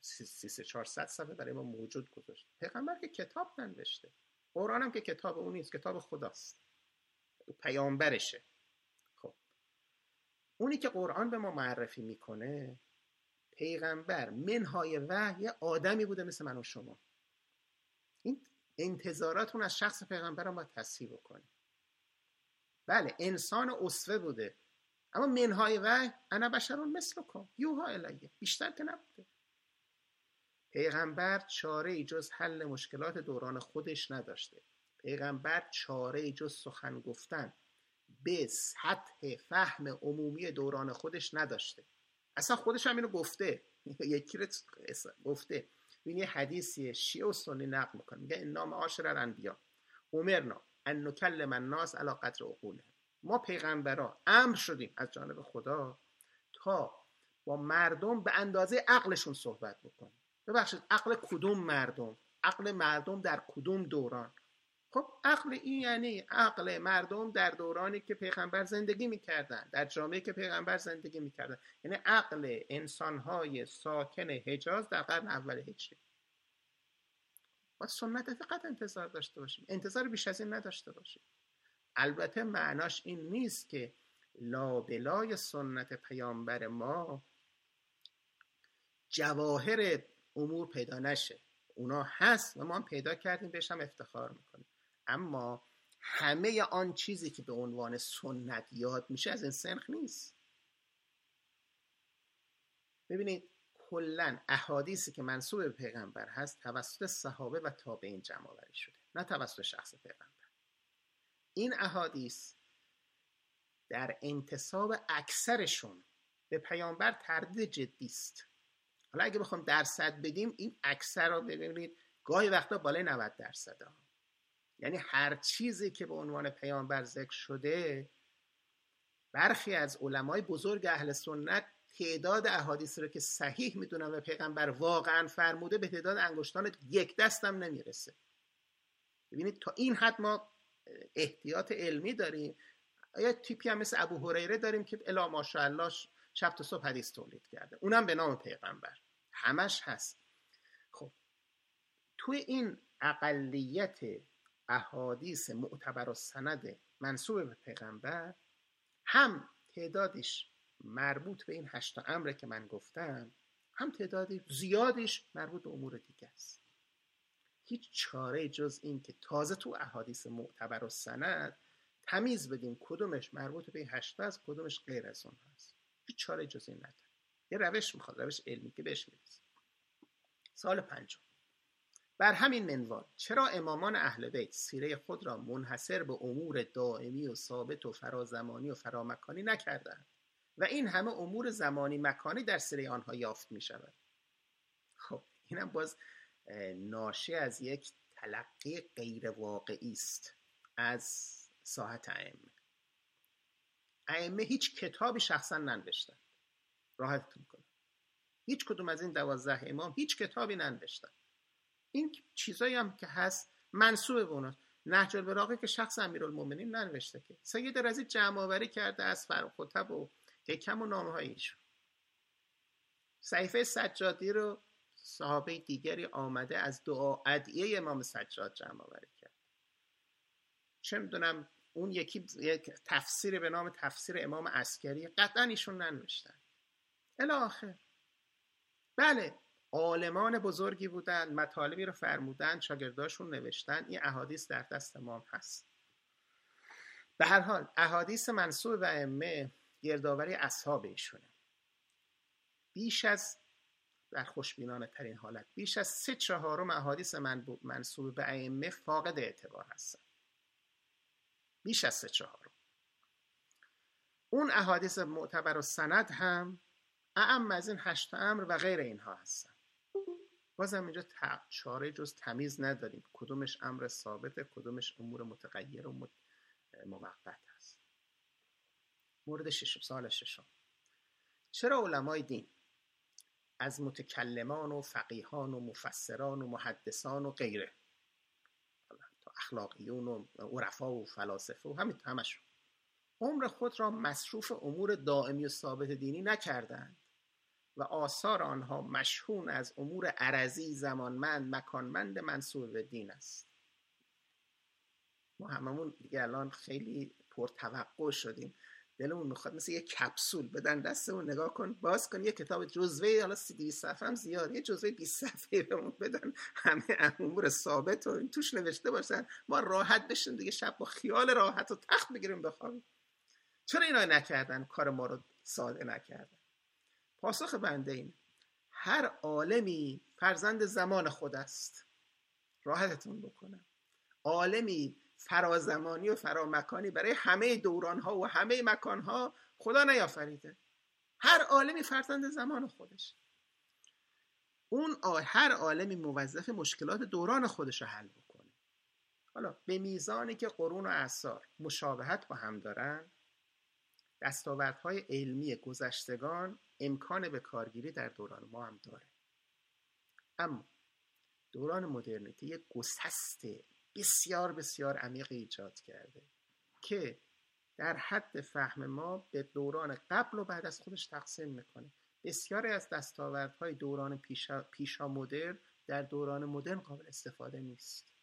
سی چهارصد صفحه برای ما موجود گذاشت. پیغمبر که کتاب ننوشته. قرآن هم که کتاب اون نیست کتاب خداست. پیامبرشه. خب. اونی که قرآن به ما معرفی می‌کنه پیغمبر منهای وحی یه آدمی بوده مثل من و شما. این انتظاراتون از شخص پیغمبر رو باید تصحیح بکنیم. بله انسان اصفه بوده. اما منهای وحی انا بشرون مثل کن. یوها بیشتر که نبوده. پیغمبر چاره ای جز حل مشکلات دوران خودش نداشته. پیغمبر چاره ای جز سخن گفتن به سطح فهم عمومی دوران خودش نداشته. اصلا خودش هم اینو گفته. (laughs) یکی گفته. این یه حدیثی شیعه و سنی نقل می‌کنه. میگه این نام عاشر الانبیا. عمرنا ان نکلم الناس علی قدر عقوله ما پیغمبرا امر شدیم از جانب خدا تا با مردم به اندازه عقلشون صحبت بکنیم. ببخشید عقل کدوم مردم؟ عقل مردم در کدوم دوران؟ خب عقل این یعنی عقل مردم در دورانی که پیغمبر زندگی می‌کردن در جامعه که پیغمبر زندگی می‌کردن. یعنی عقل انسانهای ساکن حجاز در قرن اول هجری. با سنت فقط انتظار داشته باشیم. انتظار بیش از این نداشته باشیم. البته معناش این نیست که لابلای سنت پیامبر ما جواهر امور پیدا نشه. اونا هست و ما هم پیدا کردیم بهش هم افتخار می‌کنیم. اما همه آن چیزی که به عنوان سنت یاد میشه از این سنخ نیست. ببینید کلا احادیثی که منصوب به پیغمبر هست توسط صحابه و تابعین جمع آوری شده نه توسط شخص پیغمبر. این احادیث در انتصاب اکثرشون به پیامبر تردید جدی است حالا اگه بخوام درصد بدیم این اکثر رو ببینید گاهی وقتا بالای 90 درصد. یعنی هر چیزی که به عنوان پیامبر ذکر شده برخی از علمای بزرگ اهل سنت تعداد احادیث رو که صحیح می‌دونن و پیغمبر واقعا فرموده به تعداد انگشتان یک دستم نمی‌رسه ببینید تا این حد ما احتیاط علمی داریم. یا تیپی هم مثل ابو هریره داریم که الا ماشاءالله شب تا صبح حدیث تولید کرده. اونم به نام پیغمبر. همش هست. خب. توی این اقلیت احادیث معتبر و سند منصوب به پیغمبر هم تعدادش مربوط به این هشتا امره که من گفتم هم تعدادی زیادش مربوط به امور دیگه است. هیچ چاره جز این که تازه تو احادیث معتبر و سند تمیز بدیم کدومش مربوط به این هشتا است کدومش غیر از اون هست. هیچ چاره جز این نداره. یه روش می‌خواد روش علمی که بهش می‌رسیم سال پنجم. بر همین منوال چرا امامان اهل بیت سیره خود را منحصر به امور دائمی و ثابت و فرازمانی و فرامکانی نکردند و این همه امور زمانی مکانی در سیره آنها یافت می شود خب اینم باز ناشی از یک تلقی غیر واقعی است. از ساحت ائمه. ائمه هیچ کتابی شخصا ننوشتن راحتتون کنم. هیچ کدوم از این دوازده امام هیچ کتابی ننوشتن این چیزایی هم که هست منصوب به اوناست. نهج البلاغه که شخص امیرالمومنین ننوشته که. سید رضی جمع آوری کرده از فرخطب و حکم و نامه ایشون. صحیفه سجادی رو صحابه دیگری آمده از دعا ادعیه امام سجاد جمع آوری کرد. چه می‌دونم اون یکی یک تفسیر به نام تفسیر امام عسکری قطعا ایشون ننوشتن. الاخر بله عالمان بزرگی بودن مطالبی رو فرمودن شاگرداشون نوشتن. این احادیث در دست امام هست. به هر حال احادیث منصوب و ائمه گردآوری اصحاب ایشونه. بیش از در خوشبینانه ترین حالت. بیش از سه چهارم احادیث منصوب به ائمه فاقد اعتبار هستن بیش از سه چهارم. اون احادیث معتبر و سند هم اعم از این هشت امر و غیر اینها هستن بازم اینجا چاره جز تمیز نداریم. کدومش امر ثابته کدومش امور متغیر و موقت هست. مورد ششم سال ششم. چرا علمای دین از متکلمان و فقیهان و مفسران و محدثان و غیره. تا اخلاقیون و عرفا و فلاسفه و همین همشون عمر خود را مصروف امور دائمی و ثابت دینی نکردند و آثار آنها مشهون از امور عرضی زمانمند مکانمند منصوب به دین است. ما هممون دیگه الان خیلی پرتوقع شدیم. دلمون می‌خواد مثل یه کپسول. بدن دستمون نگاه کن باز کن یه کتاب جزوه حالا سی دی صفحه هم زیاد. یه جزوه 20 صفحه بهمون بدن. همه امور ثابت و این توش نوشته باشن. ما راحت بشیم دیگه شب با خیال راحت و تخت بگیریم بخوابیم. چرا اینا نکردن؟ کار ما رو ساده نکردن. پاسخ بنده این هر عالمی فرزند زمان خود است راحتتون بکنم. عالمی فرازمانی و فرامکانی برای همه دوران ها و همه مکان ها خدا نیافریده. هر عالمی فرزند زمان خودش. اون هر عالمی موظف مشکلات دوران خودش رو حل بکنه. حالا به میزانی که قرون و اثار مشابهت با هم دارن دستاوردهای علمی گذشتگان امکان به کارگیری در دوران ما هم داره. اما دوران مدرنیته یک گسست بسیار بسیار عمیق ایجاد کرده که در حد فهم ما به دوران قبل و بعد از خودش تقسیم می‌کنه. بسیاری از دستاوردهای دوران پیشا, پیشا مدرن در دوران مدرن قابل استفاده نیست.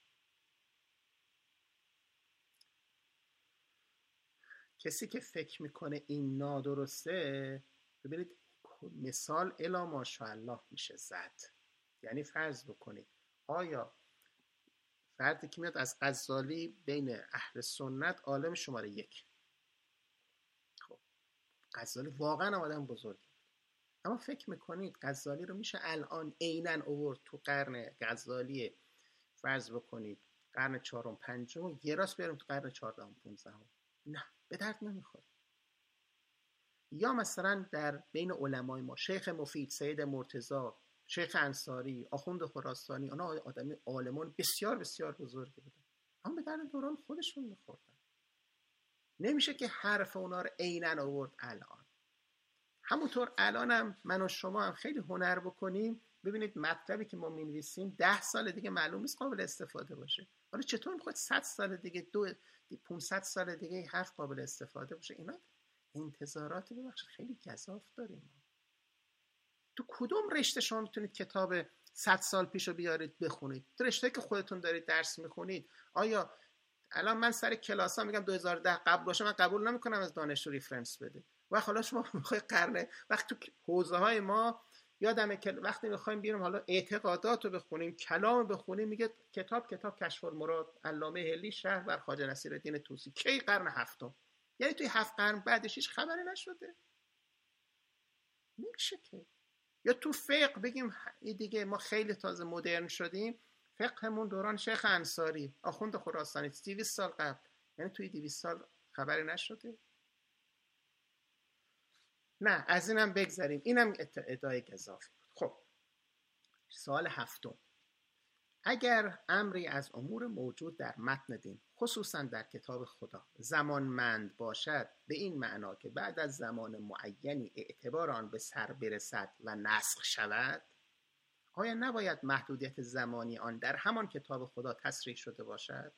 کسی که فکر می‌کنه این نادرسته ببینید مثال الا ماشاءالله میشه زد. یعنی فرض بکنید آیا فردی که میاد از غزالی بین اهل سنت عالم شماره یک. خب غزالی واقعا آدم بزرگی اما فکر می‌کنید غزالی رو میشه الان عینا اوورد تو قرن غزالی فرض بکنید قرن چهارم پنجم یه راست بیاریم تو قرن چهاردهم پونزدهم. نه به درد نمی‌خوره. یا مثلا در بین علمای ما شیخ مفید سید مرتزا شیخ انصاری آخوند خراسانی آنها آدمی عالمان بسیار بسیار بزرگی بودن. اما به درد دوران خودشون میخوردن. نمیشه که حرف اونا رو عینا آورد الان. همونطور الانم من و شما هم خیلی هنر بکنیم. ببینید مطلبی که ما می‌نویسیم ده سال دیگه معلوم نیست قابل استفاده باشه. حالا چطور می‌خواد 100 سال دیگه دو 500 سال دیگه حرف قابل استفاده باشه؟ اینا انتظارات ببخشید. خیلی گذاف داریم تو کدوم رشته شما می‌تونید کتاب 100 سال پیش رو بیارید بخونید؟ رشته که خودتون دارید درس می‌خونید آیا الان من سر کلاس میگم 2010 قبل باشه من قبول نمی‌کنم از دانشجو ریفرنس بده. و حالا شما (laughs) می‌خوای قرنه وقتی تو حوزه های ما یادمه که وقتی می‌خوایم بیاریم حالا اعتقادات رو بخونیم کلام بخونیم میگه کتاب کتاب کشف المراد علامه هلی شهر بر خواجه الدین توسی. کی قرن هفتم؟ یعنی توی هفت قرن بعدش هیچ خبری نشده. نمیشه که. یا تو فقه بگیم دیگه ما خیلی تازه مدرن شدیم فقهمون دوران شیخ انصاری. آخوند خراسانی 200 سال قبل. یعنی توی 200 سال خبری نشده نه از اینم بگذاریم اینم ادعای گذافی بود. خب سال هفتم. اگر امری از امور موجود در متن دین خصوصا در کتاب خدا. زمانمند باشد به این معنا که بعد از زمان معینی اعتبار آن به سر برسد و نسخ شود آیا نباید محدودیت زمانی آن در همان کتاب خدا تصریح شده باشد؟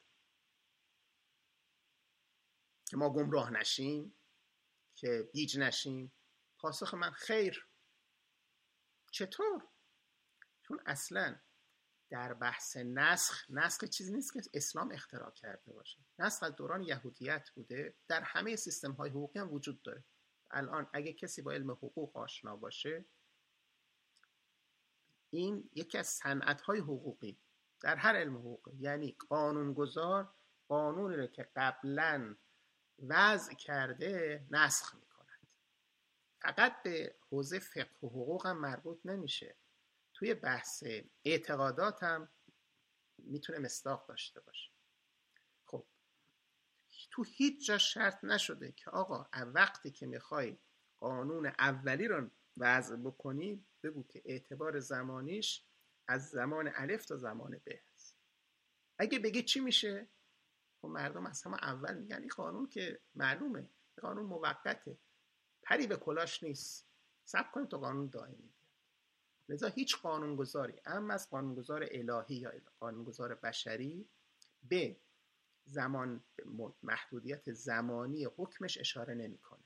که ما گمراه نشیم که گیج نشیم. پاسخ من خیر. چطور؟ چون اصلا در بحث نسخ نسخ چیزی نیست که اسلام اختراع کرده باشه. نسخ از دوران یهودیت بوده در همه سیستم های حقوقی هم وجود داره. الان اگه کسی با علم حقوق آشنا باشه این یکی از صنعت های حقوقی در هر علم حقوقی یعنی قانونگذار قانونی رو که قبلا وضع کرده نسخ می‌کند. فقط به حوزه فقه و حقوق هم مربوط نمیشه. توی بحث اعتقادات هم می‌تونه مصداق داشته باشه. خب تو هیچ جا شرط نشده که آقا وقتی که می‌خوای قانون اولی رو وضع بکنی بگو که اعتبار زمانیش از زمان الف تا زمان ب هست. اگه بگی چی میشه؟ خب مردم از همه اول میگن این قانون که معلومه قانون موقته. پری به کلاش نیست. سب کنید تا قانون دائمی لذا هیچ قانونگذاری اما از قانونگذار الهی یا قانونگذار بشری به زمان محدودیت زمانی حکمش اشاره نمی‌کنه.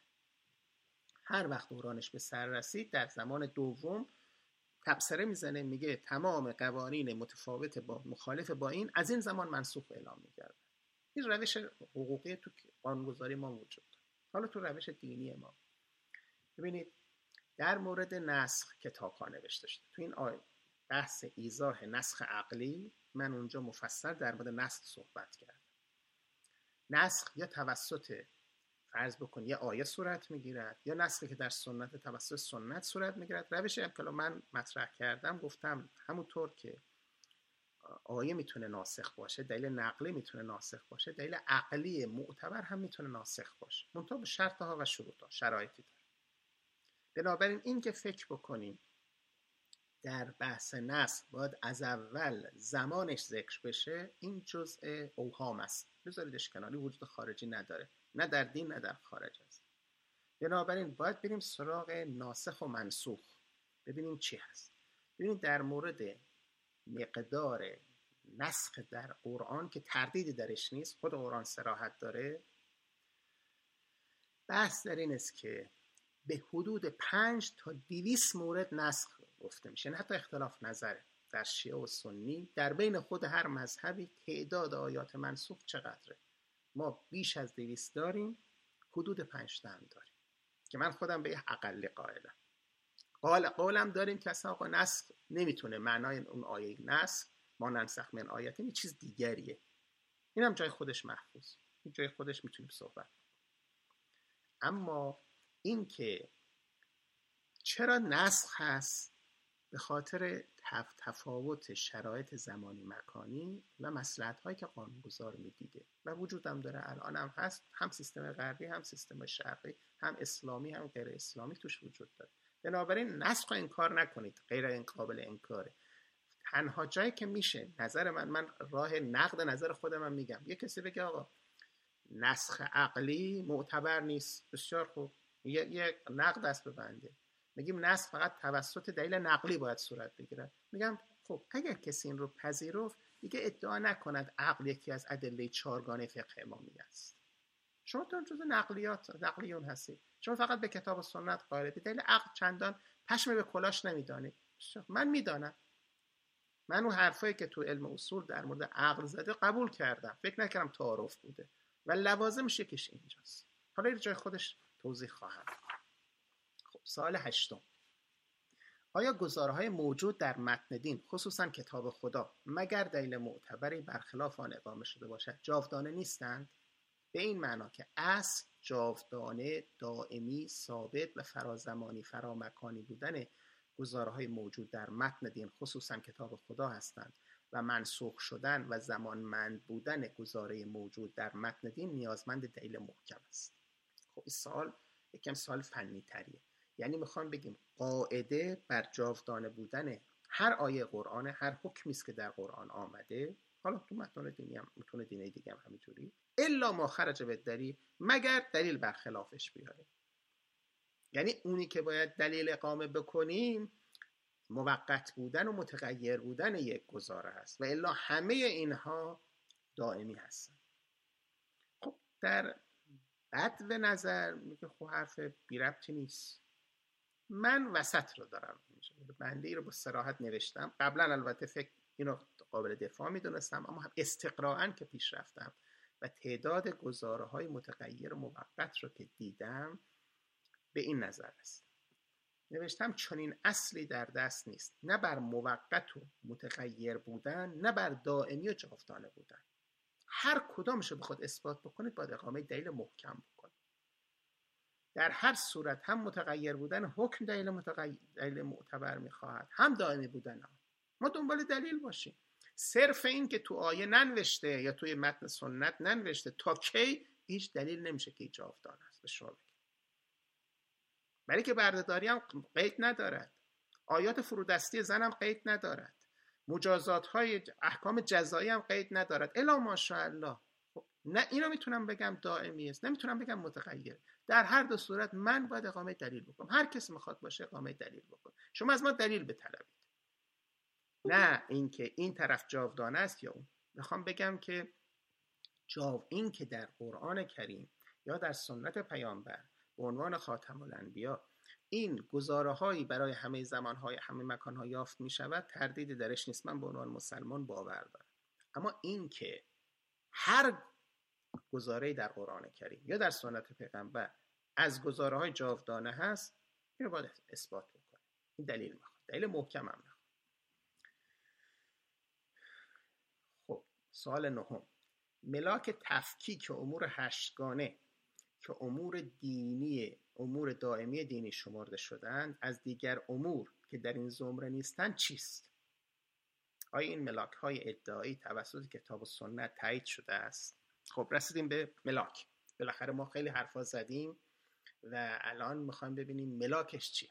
هر وقت دورانش به سر رسید در زمان دوم تبصره می‌زنه میگه تمام قوانین متفاوت با مخالف با این از این زمان منسوخ اعلام می‌کرد. این روش حقوقی تو قانونگذاری ما وجود حالا تو روش دینی ما. ببینید در مورد نسخ کتاب ها نوشته شده. تو این آی بحث ایزاه نسخ عقلی من اونجا مفصل در مورد نسخ صحبت کردم. نسخ یا توسط فرض بکن یه آیه صورت می‌گیرد یا نسخی که در سنت توسط سنت صورت می‌گیرد. روش که من مطرح کردم گفتم همونطور که آیه می‌تونه ناسخ باشه دلیل نقلی می‌تونه ناسخ باشه دلیل عقلی معتبر هم می‌تونه ناسخ باشه. منتها به شرط ها و شروط ها شرایطی داره. بنابراین این که فکر بکنیم در بحث نسخ باید از اول زمانش ذکر بشه این جزء اوهام است. بذاریدش کناری وجود خارجی نداره. نه در دین نه در خارج است. بنابراین باید بریم سراغ ناسخ و منسوخ. ببینیم چی هست. ببینیم در مورد مقدار نسخ در قرآن که تردیدی درش نیست خود قرآن سراحت داره. بحث در این است که به حدود پنج تا دیویس مورد نسخ گفته میشه. نه حتی اختلاف نظره در شیعه و سنی. در بین خود هر مذهبی تعداد آیات منسوخ چقدره؟ ما بیش از دویست داریم حدود پنج هم داریم. که من خودم به اقل قائلم. قال قولم داریم که اصلا آقا نسخ نمی‌تونه معنای اون آیه نسخ ما ننسخ من آیت این چیز دیگریه. این هم جای خودش محفوظ. این جای خودش می‌تونیم صحبت اما این که چرا نسخ هست به خاطر تفاوت شرایط زمانی مکانی و مسلحت هایی که قانونگذار می‌دیده و وجودم داره الان هم هست هم سیستم غربی هم سیستم شرقی هم اسلامی هم غیر اسلامی توش وجود داره. بنابراین نسخ رو انکار نکنید غیر این قابل انکاره. تنها جایی که میشه نظر من من راه نقد نظر خودم میگم. یه کسی بگه آقا نسخ عقلی معتبر نیست. بسیار خوب. یه, نقد است ببنده میگیم نسخ فقط توسط دلیل نقلی باید صورت بگیرد میگم خب اگر کسی این رو پذیرفت دیگه ادعا نکند عقل یکی از ادله چهارگانه فقه امامی است. شما تو جزء نقلیات نقلیون هستید شما فقط به کتاب و سنت قائل دلیل عقل چندان پشم به کلاش نمی‌دانید من می‌دانم. من اون حرفایی که تو علم اصول در مورد عقل زده قبول کردم. فکر نکردم تعارف بوده. و لوازمش یکیش اینجاست. حالا جای خودش توضیح خواهم. خب سال هشتم. آیا گزارهای موجود در متن دین خصوصا کتاب خدا مگر دلیل معتبری برخلاف آن اقامه شده باشد؟ جاودانه نیستند. به این معنا که اصل جاودانه دائمی ثابت و فرازمانی فرامکانی بودن گزارهای موجود در متن دین خصوصا کتاب خدا هستند و منسوخ شدن و زمانمند بودن گزاره موجود در متن دین نیازمند دلیل محکم است. خب سال یکم سال فنی تریه یعنی می‌خوام بگیم قاعده بر جاودانه بودن هر آیه قرآن هر حکمی است که در قرآن آمده. حالا تو متن دینی هم متون دینی دیگه هم همینجوری. الا ما خرج به دلیل مگر دلیل بر خلافش بیاره. یعنی اونی که باید دلیل اقامه بکنیم موقت بودن و متغیر بودن یک گزاره هست و الا همه اینها دائمی هستن. خب در بد به نظر میگه خب حرف بی ربطی نیست. من وسط رو دارم. بنده ای رو با سراحت نوشتم. قبلا البته فکر اینو قابل دفاع می‌دونستم اما استقراعا که پیش رفتم و تعداد گزاره های متغیر موقت رو که دیدم به این نظر است نوشتم چنین اصلی در دست نیست. نه بر موقت و متغیر بودن نه بر دائمی و جاودانه بودن. هر کدامش رو بخواد اثبات بکنید باید اقامه دلیل محکم بکنید در هر صورت هم متغیر بودن حکم دلیل, متغیر دلیل معتبر می‌خواهد. هم دائمی بودن ما دنبال دلیل باشیم. صرف این که تو آیه ننوشته یا توی متن سنت ننوشته تا کی هیچ دلیل نمیشه که جاودانه است به شما برای که بردهداری هم قید ندارد. آیات فرودستی زن هم قید ندارد. مجازات های احکام جزایی هم قید ندارد. الا ماشاءالله. خب نه اینو می‌تونم بگم دائمی است. نمی‌تونم بگم متغیر. در هر دو صورت من باید اقامه دلیل بکنم. هر کسی می‌خواد باشه اقامه دلیل بکن شما از ما دلیل بطلبید. نه اینکه این طرف جاودانه است یا اون. می‌خوام بگم که جاو این که در قرآن کریم یا در سنت پیامبر به عنوان خاتم الانبیا این گزاره هایی برای همه زمان های همه مکان ها یافت می شود تردیدی درش نیست. من به عنوان مسلمان باور دارم. اما این که هر گزاره در قرآن کریم یا در سنت پیغمبر از گزاره های جاودانه هست این باید اثبات بکنه. این دلیل می‌خواد. دلیل محکم هم می‌خواد. خب سوال نهم. ملاک تفکیک امور هشتگانه که امور دینی امور دائمی دینی شمرده شدند از دیگر امور که در این زمره نیستند چیست؟ آیا این ملاک های ادعایی توسط کتاب و سنت تایید شده است؟ خب رسیدیم به ملاک. بالاخره ما خیلی حرفا زدیم و الان می‌خوایم ببینیم ملاکش چیه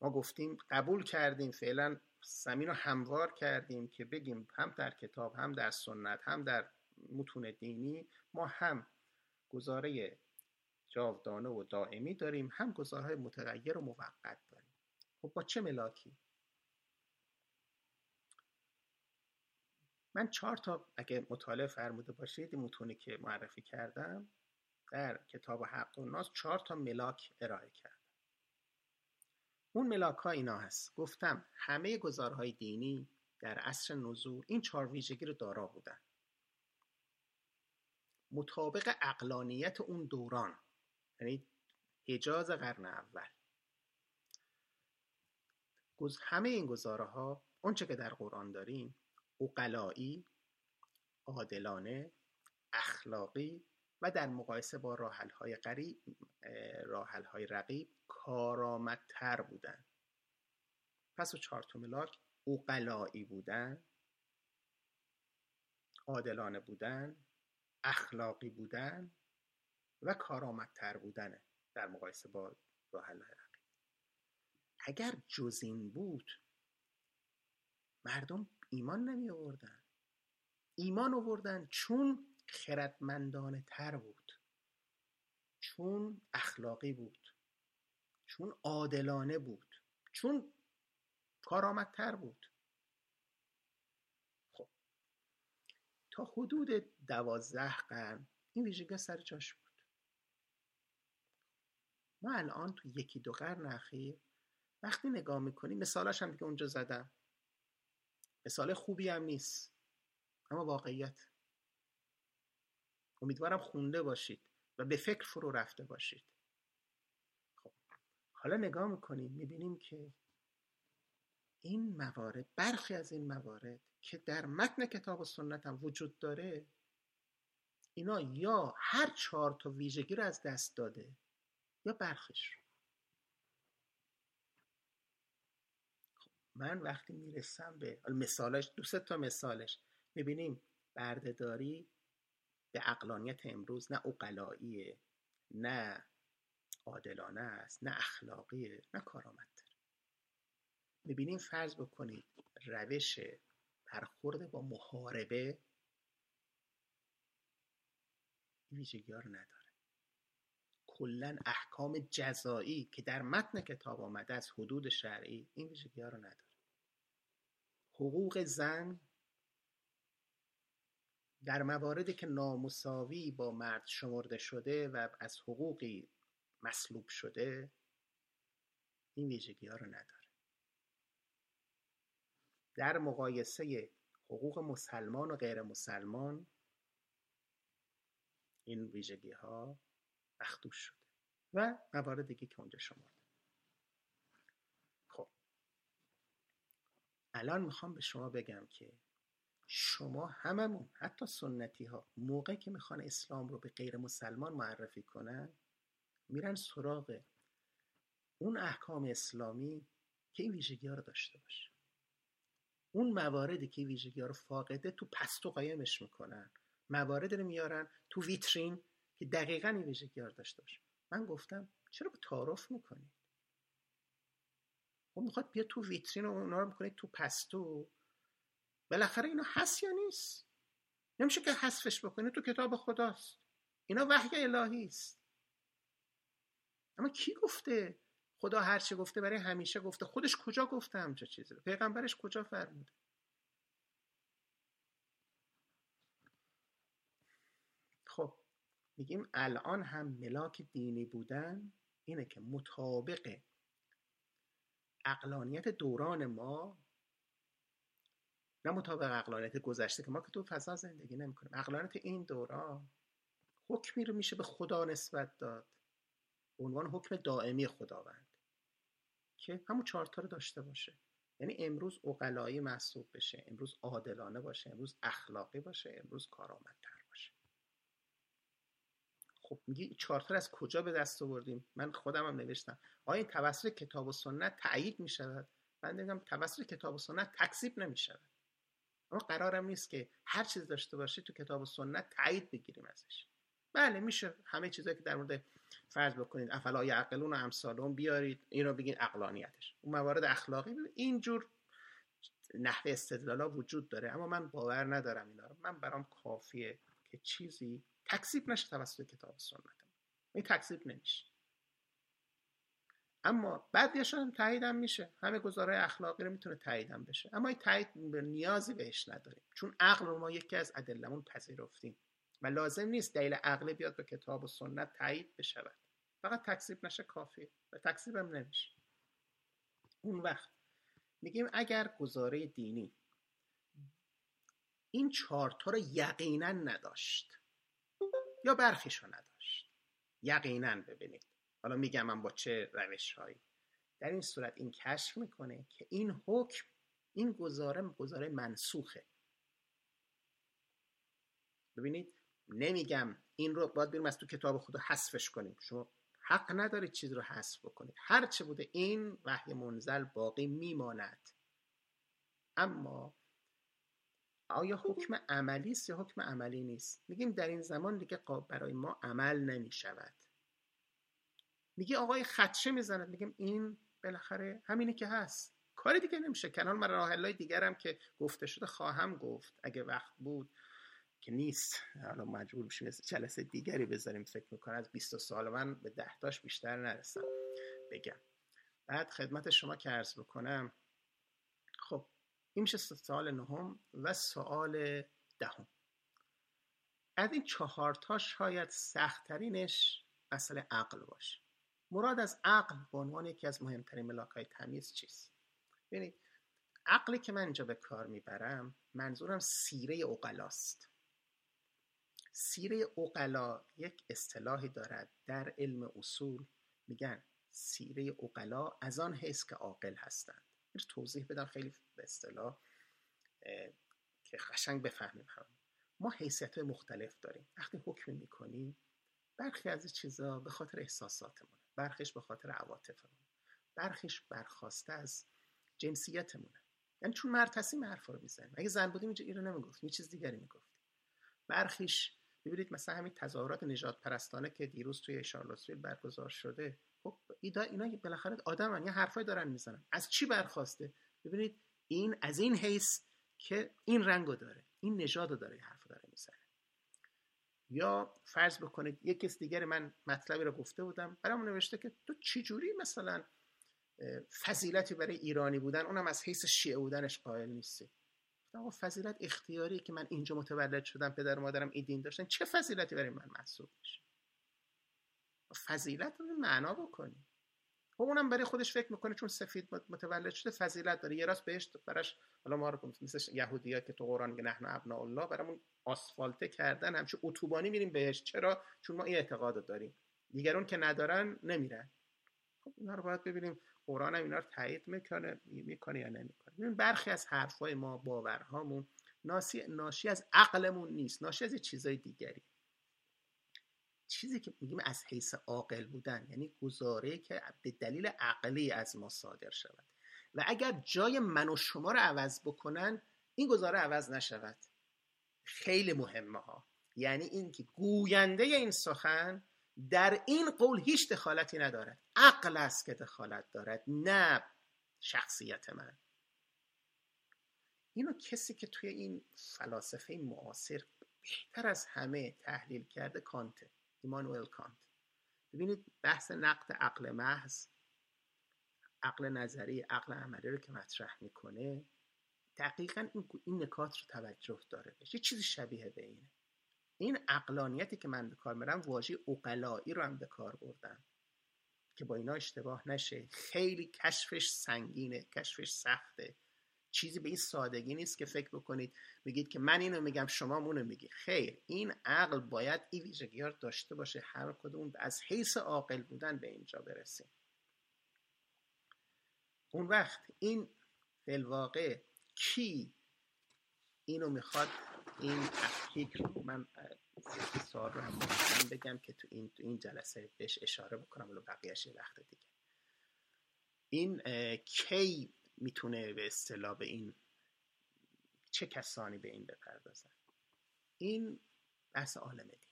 ما گفتیم قبول کردیم فعلا زمین رو هموار کردیم که بگیم هم در کتاب هم در سنت هم در متون دینی ما هم گزاره جاودانه و دائمی داریم. هم گزارهای متغیر و موقت داریم. خب با چه ملاکی؟ من چهار تا اگه مطالعه فرموده باشید این متونی که معرفی کردم در کتاب حق و ناس چهار تا ملاک ارائه کردم. اون ملاک ها اینا هست. گفتم همه گزارهای دینی در عصر نزول این چهار ویژگی رو دارا بودن. مطابق اقلانیت اون دوران. یعنی حجاز قرن اول. همه این گزاره ها اونچه که در قرآن داریم اقلایی عادلانه اخلاقی و در مقایسه با راحل های قریب راحل های رقیب کارآمدتر بودن. پس و چهار ملاک اقلایی بودن عادلانه بودن اخلاقی بودن و کارآمدتر بودنه در مقایسه با های رقیب اگر جز این بود مردم ایمان نمی آوردن. ایمان آوردن چون خردمندانه تر بود. چون اخلاقی بود. چون عادلانه بود. چون کارآمدتر بود. خب تا حدود دوازده قرن این ویژگی سر جاش بود. ما الان تو یکی دو قرن اخیر وقتی نگاه می‌کنیم مثالاش هم دیگه اونجا زدم. مثال خوبی هم نیست اما واقعیت. امیدوارم خونده باشید و به فکر فرو رفته باشید. خب حالا نگاه می‌کنیم می‌بینیم که این موارد برخی از این موارد که در متن کتاب و سنت هم وجود داره اینا یا هر چهار تا ویژگی رو از دست داده یا برخش خب من وقتی می‌رسم به مثالش دو تا مثالش. می‌بینیم بردهداری به اقلانیت امروز نه اقلاییه نه عادلانه است نه اخلاقیه نه کارآمدتر. می‌بینیم فرض بکنید روش برخورد با محاربه ویژگی رو نداره. کلا احکام جزایی که در متن کتاب آمده از حدود شرعی این ویژگی ها رو نداره. حقوق زن در مواردی که نامساوی با مرد شمرده شده و از حقوقی مسلوب شده این ویژگی ها رو نداره. در مقایسه حقوق مسلمان و غیر مسلمان این ویژگی ها مخدوش شده و موارد دیگه که اونجا شمرده خب. الان می‌خوام به شما بگم که شما هممون حتی سنتی ها موقع که می‌خوان اسلام رو به غیر مسلمان معرفی کنن میرن سراغ اون احکام اسلامی که این ویژگی رو داشته باشه. اون مواردی که ویژگی ها رو فاقده تو پستو قایمش می‌کنن. موارد رو میارن تو ویترین که دقیقا این ویژگی داشته باشه. من گفتم چرا تعارف می‌کنید خب می‌خواد بیا تو ویترین و اونا رو می‌کنید تو پستو. بالاخره اینا هست یا نیست؟ نمیشه که حذفش بکنه تو کتاب خداست. اینا وحی الهی است. اما کی گفته؟ خدا هر چی گفته برای همیشه گفته. خودش کجا گفته همچه چیزی رو؟ پیغمبرش کجا فرموده خب میگیم الان هم ملاک دینی بودن اینه که مطابق اقلانیت دوران ما نه مطابق اقلانیت گذشته که ما که تو فضا زندگی نمی‌کنیم اقلانیت این دوران حکمی رو میشه به خدا نسبت داد. به عنوان حکم دائمی خداوند که همون چهارتا رو داشته باشه. یعنی امروز اقلایی محسوب بشه امروز عادلانه باشه امروز اخلاقی باشه امروز کارآمدتر. خب میگی چارتر از کجا به دست آوردیم؟ من خودم هم نوشتم. آیا این توسط کتاب و سنت تایید می شود من میگم توسط کتاب و سنت تکذیب نمی شود اما قرارم نیست که هر چیز داشته باشه تو کتاب و سنت تایید بگیریم ازش. بله میشه همه چیزایی که در مورد فرض بکنید. افلا یعقلون و امثالون بیارید اینو بگید اقلانیتش اون موارد اخلاقی اینجور نحوه استدلالا وجود داره اما من باور ندارم اینا رو. من برام کافیه که چیزی تکذیب نشه توسط کتاب سنت این تکذیب نمیشه. اما بعدیش هم تاییدم میشه. همه گزاره اخلاقی رو می‌تونه تاییدم بشه. اما این تایید نیازی بهش نداریم. چون عقل رو ما یکی از ادلمون پذیرفتیم. و لازم نیست دلیل عقلی بیاد به کتاب و سنت تایید بشود. فقط تکذیب نشه کافی و تکذیب هم نمیشه. اون وقت میگیم اگر گزاره دینی این چهارتا رو یقینا نداشت یا برخیشو نداشت. یقینا ببینید. حالا میگم من با چه روش هایی در این صورت این کشف می‌کنه که این حکم این گزاره گزاره منسوخه. ببینید نمیگم این رو باید بریم از تو کتاب خدا حذفش کنیم. شما حق ندارید چیز رو حذف بکنید. هر چه بوده این وحی منزل باقی میماند. اما آیا حکم عملی است یا حکم عملی نیست؟ میگیم در این زمان دیگه برای ما عمل نمی شود میگه آقای خدشه می‌زند. میگیم این بالاخره همینه که هست. کاری دیگه نمیشه. کنال من راه دیگرم که گفته شده خواهم گفت. اگه وقت بود که نیست. حالا مجبور میشیم جلسه دیگری بذاریم. فکر می‌کنم از 20 سال من به دهتاش بیشتر نرسم. بگم. بعد خدمت شما که عرض بکنم این میشه سوال نهم و سوال دهم. از این چهارتا شاید سختترینش مسئله عقل باشه. مراد از عقل به عنوان یکی از مهمترین ملاکای تمیز چیست؟ ببینید عقلی که من اینجا به کار می‌برم منظورم سیره اقلاست سیره اقلا یک اصطلاحی دارد. در علم اصول میگن سیره اقلا از آن حیث که عاقل هستند. توضیح بدم خیلی به اصطلاح که قشنگ بفهمیم هم. ما حیثیت مختلف داریم. وقتی حکم می‌کنیم برخی از چیزا به خاطر احساساتمونه. برخیش به خاطر عواطفمون برخیش برخواسته از جنسیتمونه. یعنی چون مرتسی حرفا رو می‌زنیم. اگه زن بودیم اینجا رو نمی‌گفتیم. یه چیز دیگری می‌گفتیم. برخیش ببینید مثلا همین تظاهرات نجات پرستانه که دیروز توی شارلوتسویل برگزار شده اینا اینا بالاخره آدمن یه حرفای دارن می‌زنن. از چی برخواسته؟ ببینید این از این حیث که این رنگو داره این نژادو داره حرف داره می‌زنه. یا فرض بکنید یک کس دیگر من مطلبی رو گفته بودم برام نوشته که تو چجوری مثلا فضیلتی برای ایرانی بودن اونم از حیث شیعه بودنش قائل نیستی. آقا فضیلت اختیاری که من اینجا متولد شدم پدر و مادرم این دین داشتن. چه فضیلتی برای من محسوب میشه؟ فضیلت رو معنا بکنی. خب اونم برای خودش فکر می‌کنه چون سفید متولد شده فضیلت داره. یه راست بهش براش حالا ما رو مثل یهودیا که تو قرآن میگه نحن ابنا الله برامون آسفالته کردن. همچون اتوبانی میریم بهش. چرا؟ چون ما این اعتقاد داریم. دیگران که ندارن نمیرن. خب اینا رو باید ببینیم. قرآن هم اینا رو تایید می‌کنه می‌کنه یا نمی‌کنه. ببین برخی از حرفای ما باورهامون ناشی از عقلمون نیست. ناشی از چیزای دیگری. چیزی که میگیم از حیث عاقل بودن یعنی گزاره که به دلیل عقلی از ما صادر شود. و اگر جای من و شما رو عوض بکنن این گزاره عوض نشود. خیلی مهمه ها یعنی اینکه گوینده این سخن در این قول هیچ دخالتی ندارد. عقل است که دخالت دارد نه شخصیت من. اینو کسی که توی این فلاسفه معاصر بهتر از همه تحلیل کرده کانته. ایمانوئل کانت. ببینید بحث نقد عقل محض عقل نظری عقل عملی رو که مطرح می‌کنه دقیقا این, این نکات رو توجه داره. بشه چیزی شبیه به اینه. این اقلانیتی که من به کار میرم واژه اقلایی رو هم به کار بردم که با اینا اشتباه نشه. خیلی کشفش سنگینه کشفش سخته. چیزی به این سادگی نیست که فکر بکنید. بگید که من اینو میگم شما اونو میگی خیر این عقل باید این ویژگی داشته باشه. هر کدوم از حیث عاقل بودن به اینجا برسیم اون وقت این فلواقع کی اینو می‌خواد این تفکیک رو من سال رو هم بگم که تو این, تو این جلسه بهش اشاره بکنم ولی بقیهش وقت دیگه. این کی می‌تونه به اصطلاح به این چه کسانی به این بپردازن این بحث عالم دین.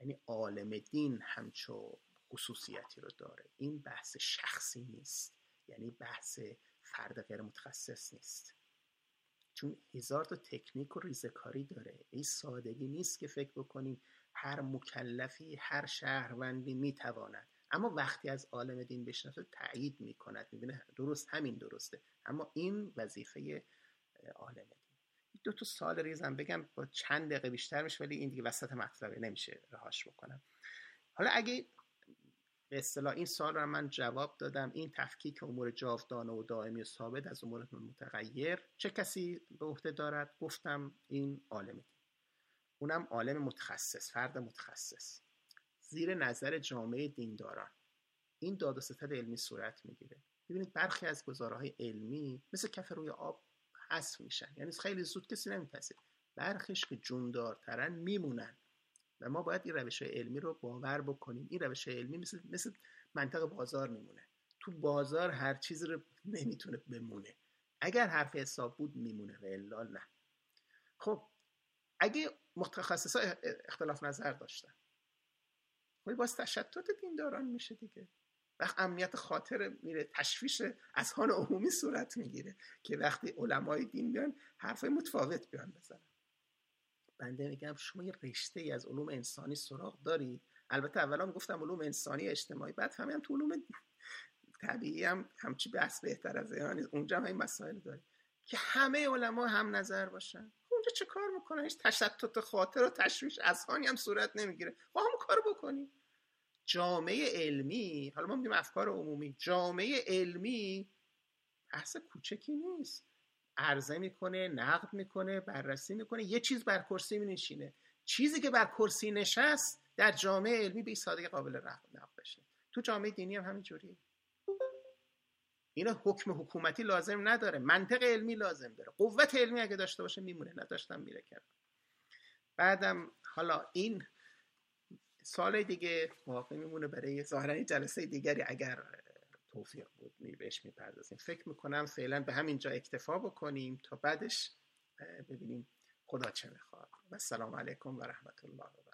یعنی عالم دین همچو خصوصیتی رو داره. این بحث شخصی نیست. یعنی بحث فرد غیر متخصص نیست. چون هزار تا تکنیک و ریزکاری داره. این سادگی نیست که فکر بکنیم هر مکلفی هر شهروندی می‌تواند اما وقتی از عالم دین بشناسه تایید می‌کند می‌بینه درست همین درسته. اما این وظیفه عالم دین. دو تا سال ریزم بگم با چند دقیقه بیشتر میشه ولی این دیگه وسط مطلبه نمیشه رهاش بکنم. حالا اگه به اصطلاح این سال رو من جواب دادم این تفکیک امور جاودانه و دائمی و ثابت از امور متغیر چه کسی به عهده دارد؟ گفتم این عالم دین. اونم عالم متخصص فرد متخصص. زیر نظر جامعه دینداران. این داد و ستد علمی صورت می‌گیره. ببینید برخی از گزارهای علمی مثل کف روی آب حذف میشن. یعنی خیلی زود کسی نمیپذیر برخیش که جوندارترن میمونن. و ما باید این روش علمی رو باور بکنیم. این روش علمی مثل, مثل منطق بازار میمونه. تو بازار هر چیزی رو نمی‌تونه بمونه. اگر حرف حساب بود میمونه و الا نه. خب اگه متخصصا اختلاف نظر داشتن خب باز تشتت دینداران میشه دیگه. وقت امنیت خاطر میره تشویش اذهان عمومی صورت می‌گیره که وقتی علمای دین بیان حرفای متفاوت بیان بزنن. بنده میگم شما یه رشته ای از علوم انسانی سراغ دارید البته اولا گفتم علوم انسانی اجتماعی بعد همه هم تو علوم طبیعی هم همچی بحث بهتر از اونجا هم این مسائل داریم که همه علما هم نظر باشن. اونجا چه کار می‌کنن هیچ تشتت خاطر و تشویش اذهانی هم صورت نمی‌گیره. با هم کار بکنیم جامعه علمی حالا ما میگیم افکار عمومی جامعه علمی بحث کوچکی نیست. عرضه می‌کنه نقد می‌کنه بررسی می‌کنه یه چیز بر کرسی مینشینه. چیزی که بر کرسی نشست در جامعه علمی به سادگی قابل نقد بشه. تو جامعه دینی هم همینجوریه اینا حکم حکومتی لازم نداره منطق علمی لازم داره. قوت علمی اگه داشته باشه میمونه نداشتم میره کرد. بعدم حالا این سال دیگه واقع میمونه برای ظاهرا جلسه دیگری اگر توفیق بود می بهش می‌پردازیم. فکر می‌کنم فعلا به همین جا اکتفا بکنیم تا بعدش ببینیم خدا چه می‌خواد. و السلام علیکم و رحمت الله و